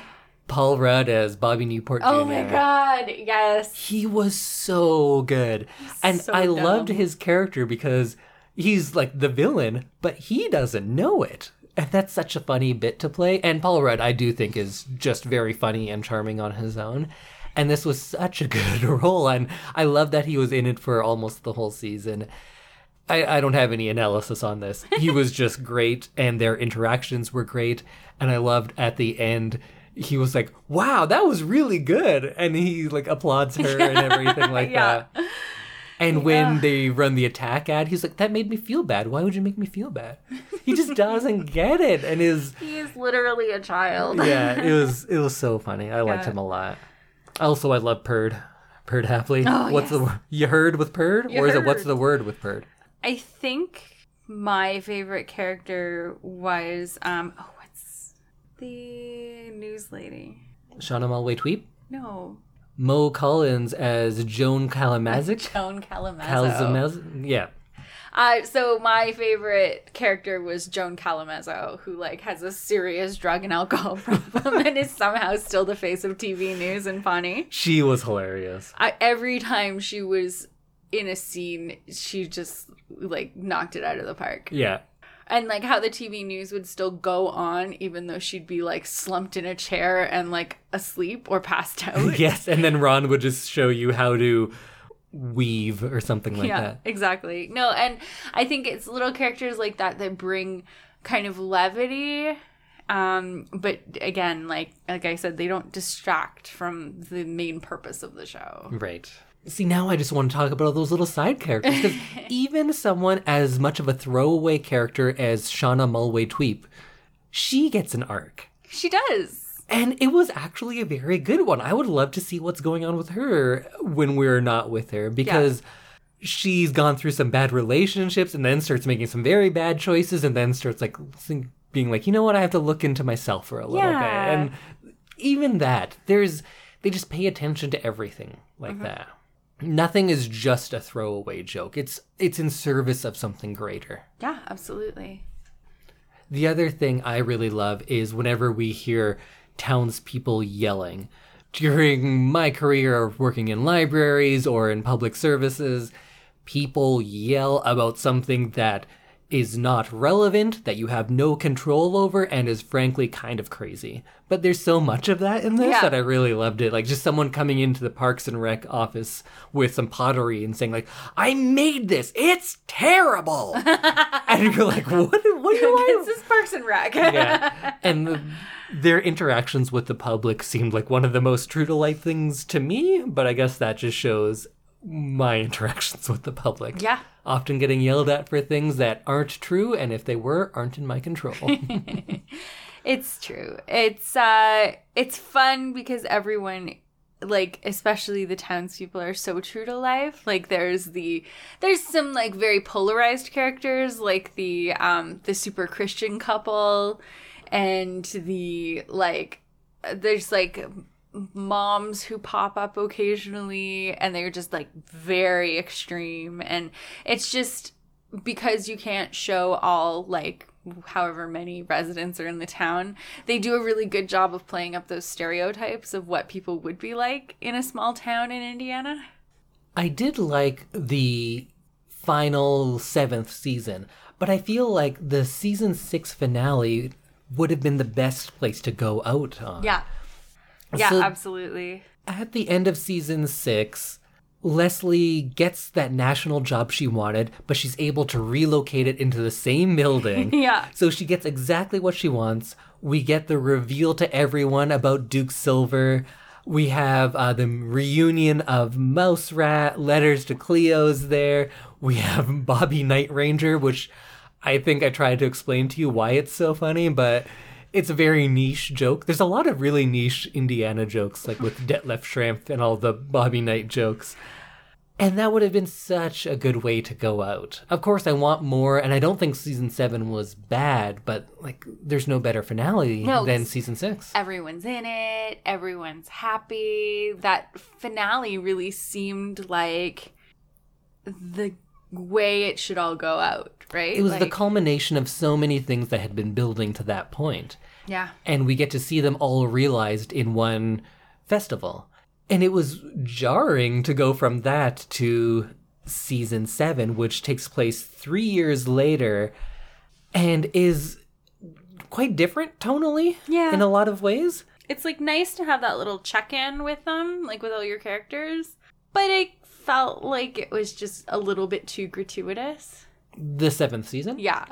Paul Rudd as Bobby Newport Oh Jr. my god, yes. He was so good. And so I loved his character because he's like the villain, but he doesn't know it. And that's such a funny bit to play. And Paul Rudd, I do think, is just very funny and charming on his own. And this was such a [LAUGHS] good role. And I love that he was in it for almost the whole season. I, I don't have any analysis on this. He [LAUGHS] was just great, and their interactions were great. And I loved at the end, he was like, "Wow, that was really good," and he like applauds her and [LAUGHS] everything like Yeah. that. And when they run the attack ad, he's like, "That made me feel bad. Why would you make me feel bad?" He just [LAUGHS] doesn't get it, and is He is literally a child. yeah, it [LAUGHS] was it was so funny. I liked Yeah. him a lot. Also, I love Perd. Perd Hapley. Oh, what's the yes. word? You heard with Perd, You or is it what's the word with Perd? I think my favorite character was um oh what's the news lady? Shauna Malwae-Tweep. No. Mo Collins as Joan Callamezzo. [LAUGHS] Joan Callamezzo. Kalamaz- yeah. Uh, so my favorite character was Joan Callamezzo, who like has a serious drug and alcohol [LAUGHS] problem and is somehow still the face of TV news and funny. She was hilarious. I, every time she was in a scene, she just like knocked it out of the park. Yeah. And like how the TV news would still go on, even though she'd be like slumped in a chair and like asleep or passed [LAUGHS] out. yes, and then Ron would just show you how to weave or something like yeah, that. exactly. No, and I think it's little characters like that that bring kind of levity. Um, but again, like like I said, they don't distract from the main purpose of the show. Right. See, now I just want to talk about all those little side characters. Because [LAUGHS] even someone as much of a throwaway character as Shauna Malwae-Tweep, she gets an arc. She does. And it was actually a very good one. I would love to see what's going on with her when we're not with her because she's gone through some bad relationships and then starts making some very bad choices and then starts like being like, you know what, I have to look into myself for a little Yeah. bit. And even that, there's they just pay attention to everything like mm-hmm. that. Nothing is just a throwaway joke. It's it's in service of something greater. Yeah, absolutely. The other thing I really love is whenever we hear townspeople yelling. During my career of working in libraries or in public services, people yell about something that is not relevant, that you have no control over, and is frankly kind of crazy. But there's so much of that in this Yeah. that I really loved it. Like just someone coming into the Parks and Rec office with some pottery and saying like, "I made this. It's terrible," [LAUGHS] and you're like, "What? What do I?" this is Parks and Rec. yeah. [LAUGHS] And the, their interactions with the public seemed like one of the most true to life things to me, but I guess that just shows my [LAUGHS] interactions with the public. Yeah. Often getting yelled at for things that aren't true, and if they were, aren't in my control. [LAUGHS] [LAUGHS] It's true. It's uh it's fun because everyone like especially the townspeople are so true to life. Like there's the there's some like very polarized characters like the um the super Christian couple and the like there's like moms who pop up occasionally and they're just like very extreme. And it's just because you can't show all like however many residents are in the town they do a really good job of playing up those stereotypes of what people would be like in a small town in indiana. I did like the final seventh season, but I feel like the season six finale would have been the best place to go out on. yeah yeah So- absolutely At the end of season six, Leslie gets that national job she wanted, but she's able to relocate it into the same building. [LAUGHS] Yeah. So she gets exactly what she wants. We get the reveal to everyone about Duke Silver. We have uh, the reunion of Mouse Rat, Letters to Cleo's there. We have Bobby Knight Ranger, which I think I tried to explain to you why it's so funny, but it's a very niche joke. There's a lot of really niche Indiana jokes, like with Detlef Schrempf and all the Bobby Knight jokes. And that would have been such a good way to go out. Of course, I want more, and I don't think season seven was bad, but like, there's no better finale No, than season six. everyone's in it everyone's happy that finale really seemed like the way it should all go out right It was the culmination of so many things that had been building to that point. yeah and we get to see them all realized in one festival. And it was jarring to go from that to season seven, which takes place three years later and is quite different tonally Yeah. in a lot of ways. it's like nice to have that little check-in with them like with all your characters but it felt like it was just a little bit too gratuitous The seventh season. yeah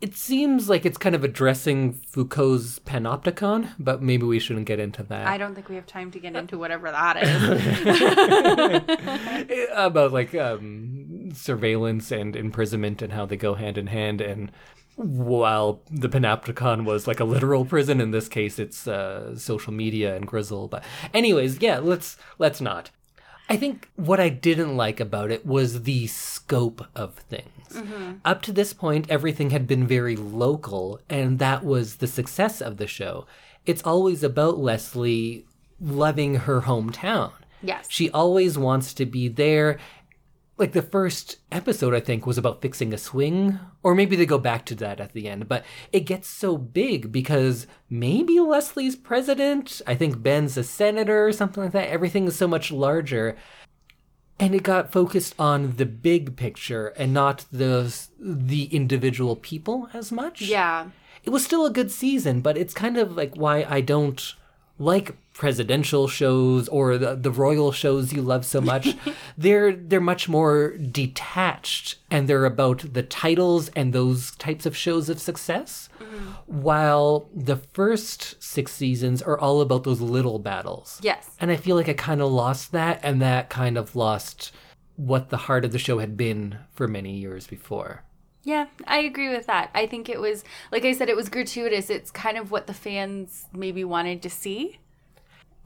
It seems like it's kind of addressing Foucault's panopticon, but maybe we shouldn't get into that. i don't think we have time to get into whatever that is [LAUGHS] about like um, surveillance and imprisonment and how they go hand in hand and while the panopticon was like a literal prison in this case it's uh, social media and Gryzzl but anyways yeah let's let's not i think what i didn't like about it was the scope of things Mm-hmm. up to this point everything had been very local and that was the success of the show it's always about leslie loving her hometown yes she always wants to be there. Like the first episode, I think, was about fixing a swing, or maybe they go back to that at the end. But it gets so big because maybe Leslie's president. I think Ben's a senator or something like that. Everything is so much larger. And it got focused on the big picture and not the the individual people as much. Yeah. It was still a good season, but it's kind of like why I don't like presidential shows or the, the royal shows you love so much. [LAUGHS] they're they're much more detached and they're about the titles and those types of shows of success. Mm-hmm. While the first six seasons are all about those little battles. yes And I feel like I kind of lost that, and that kind of lost what the heart of the show had been for many years before. Yeah, I agree with that. I think it was, like I said, it was gratuitous. It's kind of what the fans maybe wanted to see.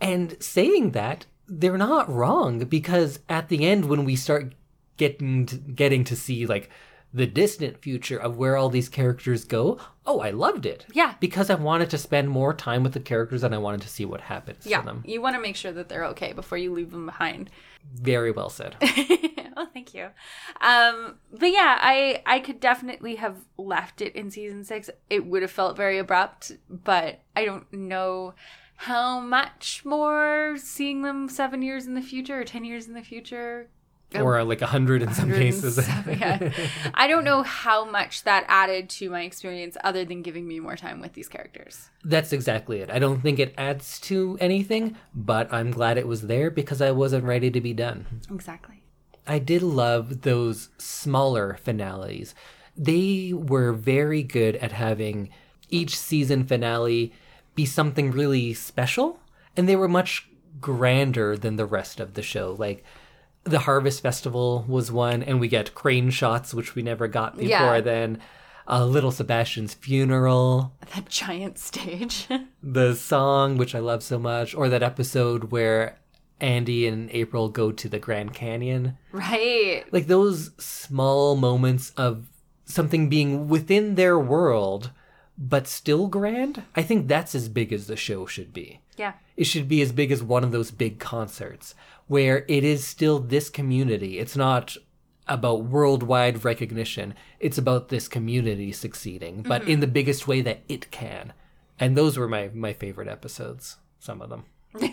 And saying that, they're not wrong because at the end, when we start getting to, getting to see like the distant future of where all these characters go, oh, I loved it. Yeah. because I wanted to spend more time with the characters and I wanted to see what happens Yeah, to them. you want to make sure that they're okay before you leave them behind. Very well said. [LAUGHS] oh, thank you. Um, but yeah, I I could definitely have left it in season six. It would have felt very abrupt, but I don't know how much more seeing them seven years in the future or ten years in the future or uh, like a hundred in some cases. yeah. [LAUGHS] I don't know how much that added to my experience other than giving me more time with these characters. That's exactly it. I don't think it adds to anything, but I'm glad it was there because I wasn't ready to be done. Exactly. I did love those smaller finales. They were very good at having each season finale be something really special, and they were much grander than the rest of the show. Like, the Harvest Festival was one, and we get crane shots, which we never got before Yeah. then. Uh, Little Sebastian's funeral, That giant stage. [LAUGHS] the song, which I love so much, or that episode where Andy and April go to the Grand Canyon. right. Like those small moments of something being within their world, but still grand. I think that's as big as the show should be. Yeah. It should be as big as one of those big concerts where it is still this community. It's not about worldwide recognition. It's about this community succeeding, but in mm-hmm. the biggest way that it can. And those were my my favorite episodes, some of them. [LAUGHS]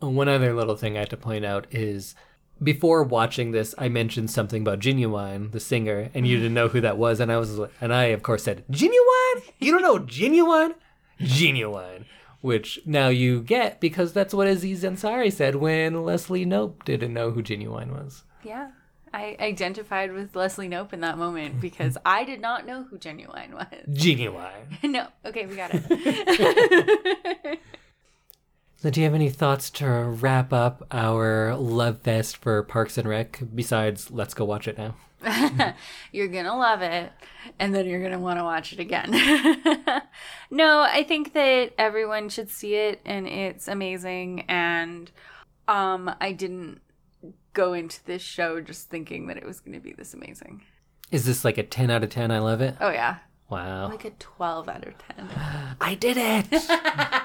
One other little thing I have to point out is before watching this, I mentioned something about Ginuwine, the singer, and you didn't know who that was, and I was, and I of course said, "Ginuwine? You don't know Ginuwine? Ginuwine." Which now you get because that's what Aziz Ansari said when Leslie Knope didn't know who Ginuwine was. Yeah. I identified with Leslie Knope in that moment [LAUGHS] because I did not know who Ginuwine was. Ginuwine. [LAUGHS] no. Okay, we got it. [LAUGHS] So, do you have any thoughts to wrap up our love fest for Parks and Rec besides let's go watch it now? [LAUGHS] you're gonna love it and then you're gonna want to watch it again [LAUGHS] no i think that everyone should see it and it's amazing and um i didn't go into this show just thinking that it was gonna be this amazing Is this like a 10 out of 10? I love it. oh yeah Wow. like a 12 out of 10 [GASPS] I did it. [LAUGHS]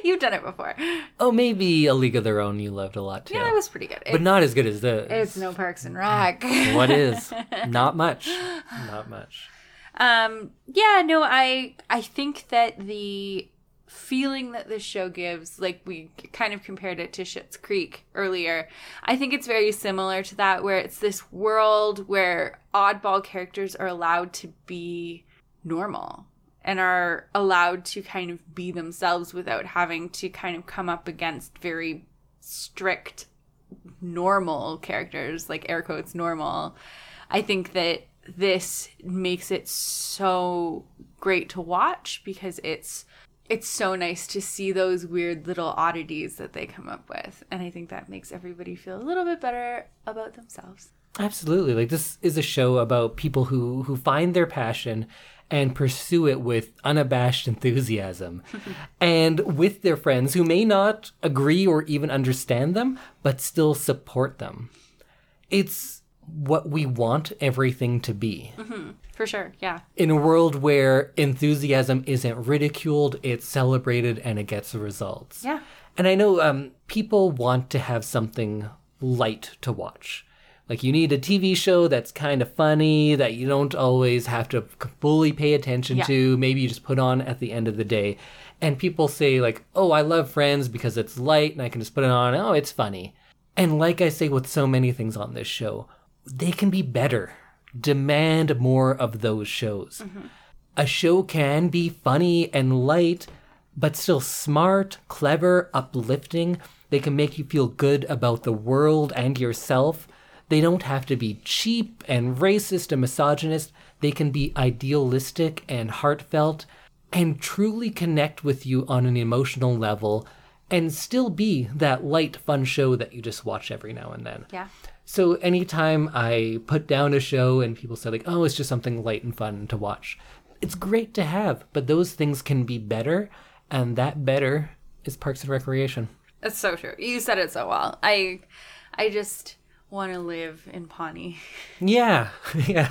[LAUGHS] you've done it before oh, maybe A League of Their Own you loved a lot too. yeah it was pretty good but It's- not as good as this. it's no parks and rec [LAUGHS] what is? [LAUGHS] Not much. Not much. Um, yeah, no, I I think that the feeling that this show gives, like we kind of compared it to Schitt's Creek earlier, I think it's very similar to that, where it's this world where oddball characters are allowed to be normal and are allowed to kind of be themselves without having to kind of come up against very strict normal characters like air quotes normal. I think that this makes it so great to watch because it's it's so nice to see those weird little oddities that they come up with. And i think that makes everybody feel a little bit better about themselves. Absolutely. Like this is a show about people who who find their passion and pursue it with unabashed enthusiasm [LAUGHS] and with their friends who may not agree or even understand them but still support them. It's what we want everything to be. for sure yeah In a world where enthusiasm isn't ridiculed, it's celebrated and it gets results. yeah And I know um, people want to have something light to watch. Like you need a TV show that's kind of funny that you don't always have to fully pay attention Yeah. to. Maybe you just put on at the end of the day. And people say like, "Oh, I love Friends because it's light and I can just put it on. Oh, it's funny." And like I say with so many things on this show, they can be better. Demand more of those shows. Mm-hmm. A show can be funny and light, but still smart, clever, uplifting. They can make you feel good about the world and yourself. They don't have to be cheap and racist and misogynist. They can be idealistic and heartfelt and truly connect with you on an emotional level and still be that light, fun show that you just watch every now and then. yeah So anytime I put down a show and people say like, "Oh, it's just something light and fun to watch," it's great to have, but those things can be better, and that better is Parks and Recreation. It's so true. You said it so well. I I just want to live in Pawnee [LAUGHS] Yeah, [LAUGHS] yeah.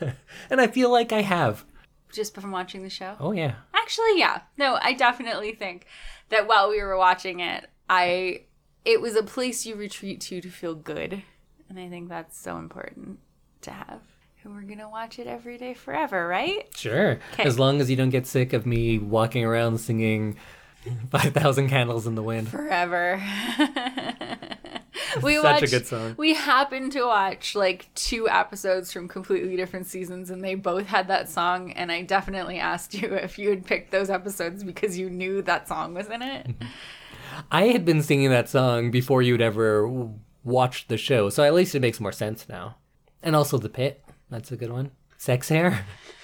[LAUGHS] and I feel like I have. just from watching the show. Oh yeah. Actually, yeah. No, I definitely think that while we were watching it, I it was a place you retreat to to feel good. And I think that's so important to have. And we're going to watch it every day forever, right? Sure. Okay. As long as you don't get sick of me walking around singing 5,000 Candles in the Wind. Forever. [LAUGHS] we Such a watched, good song. We happened to watch like two episodes from completely different seasons, and they both had that song. And I definitely asked you if you had picked those episodes because you knew that song was in it. [LAUGHS] I had been singing that song before you'd ever watched the show, so at least it makes more sense now. And also The Pit. That's a good one. Sex Hair. [LAUGHS]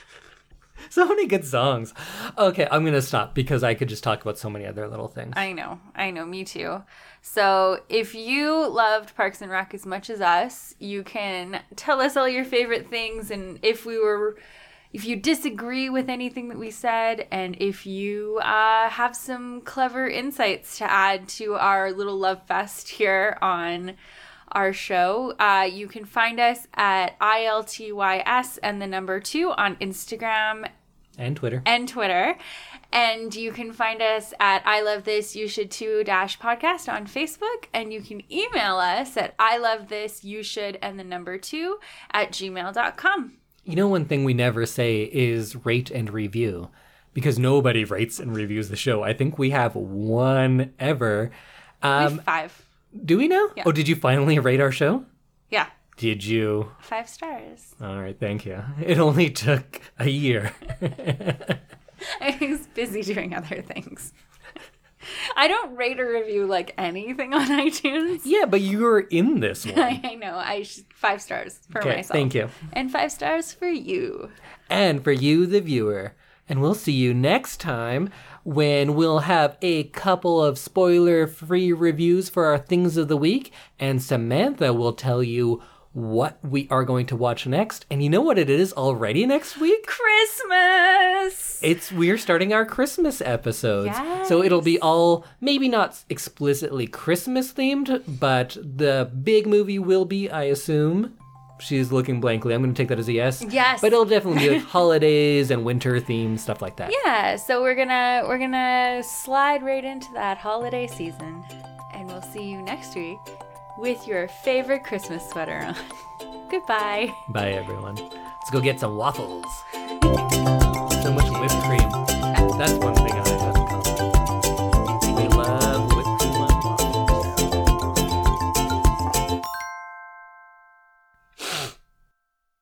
[LAUGHS] so many good songs. Okay, I'm gonna stop because I could just talk about so many other little things. I know, I know, me too. So if you loved Parks and Rec as much as us, you can tell us all your favorite things, and if we were. If you disagree with anything that we said, and if you uh, have some clever insights to add to our little love fest here on our show. Uh, you can find us at ILTYS and the number two on Instagram and Twitter. and Twitter. And you can find us at I Love This You Should Too Dash Podcast on Facebook. And you can email us at I Love This You Should and the number two at gmail.com. You know, one thing we never say is rate and review because nobody rates and reviews the show. I think we have one ever. We Um, have five. do we now? Yeah. Oh, did you finally rate our show? Yeah, Did you? five stars. All right, thank you. It only took a year. [LAUGHS] I was busy doing other things. I don't rate or review like anything on [LAUGHS] iTunes. yeah, but you were in this [LAUGHS] one. I know. I should five stars for Okay, myself. thank you. And five stars for you. and for you, the viewer. And we'll see you next time when we'll have a couple of spoiler free reviews for our things of the week. And Samantha will tell you what we are going to watch next. And you know what it is already next week? Christmas. It's we're starting our Christmas episodes. So it'll be all maybe not explicitly Christmas themed, but the big movie will be, I assume. She's looking blankly. I'm going to take that as a yes. Yes. But it'll definitely be [LAUGHS] like holidays and winter themed stuff like that. yeah, so we're gonna we're gonna slide right into that holiday season, and we'll see you next week with your favorite Christmas sweater on. [LAUGHS] Goodbye. Bye, everyone. Let's go get some waffles. So much whipped cream. That's one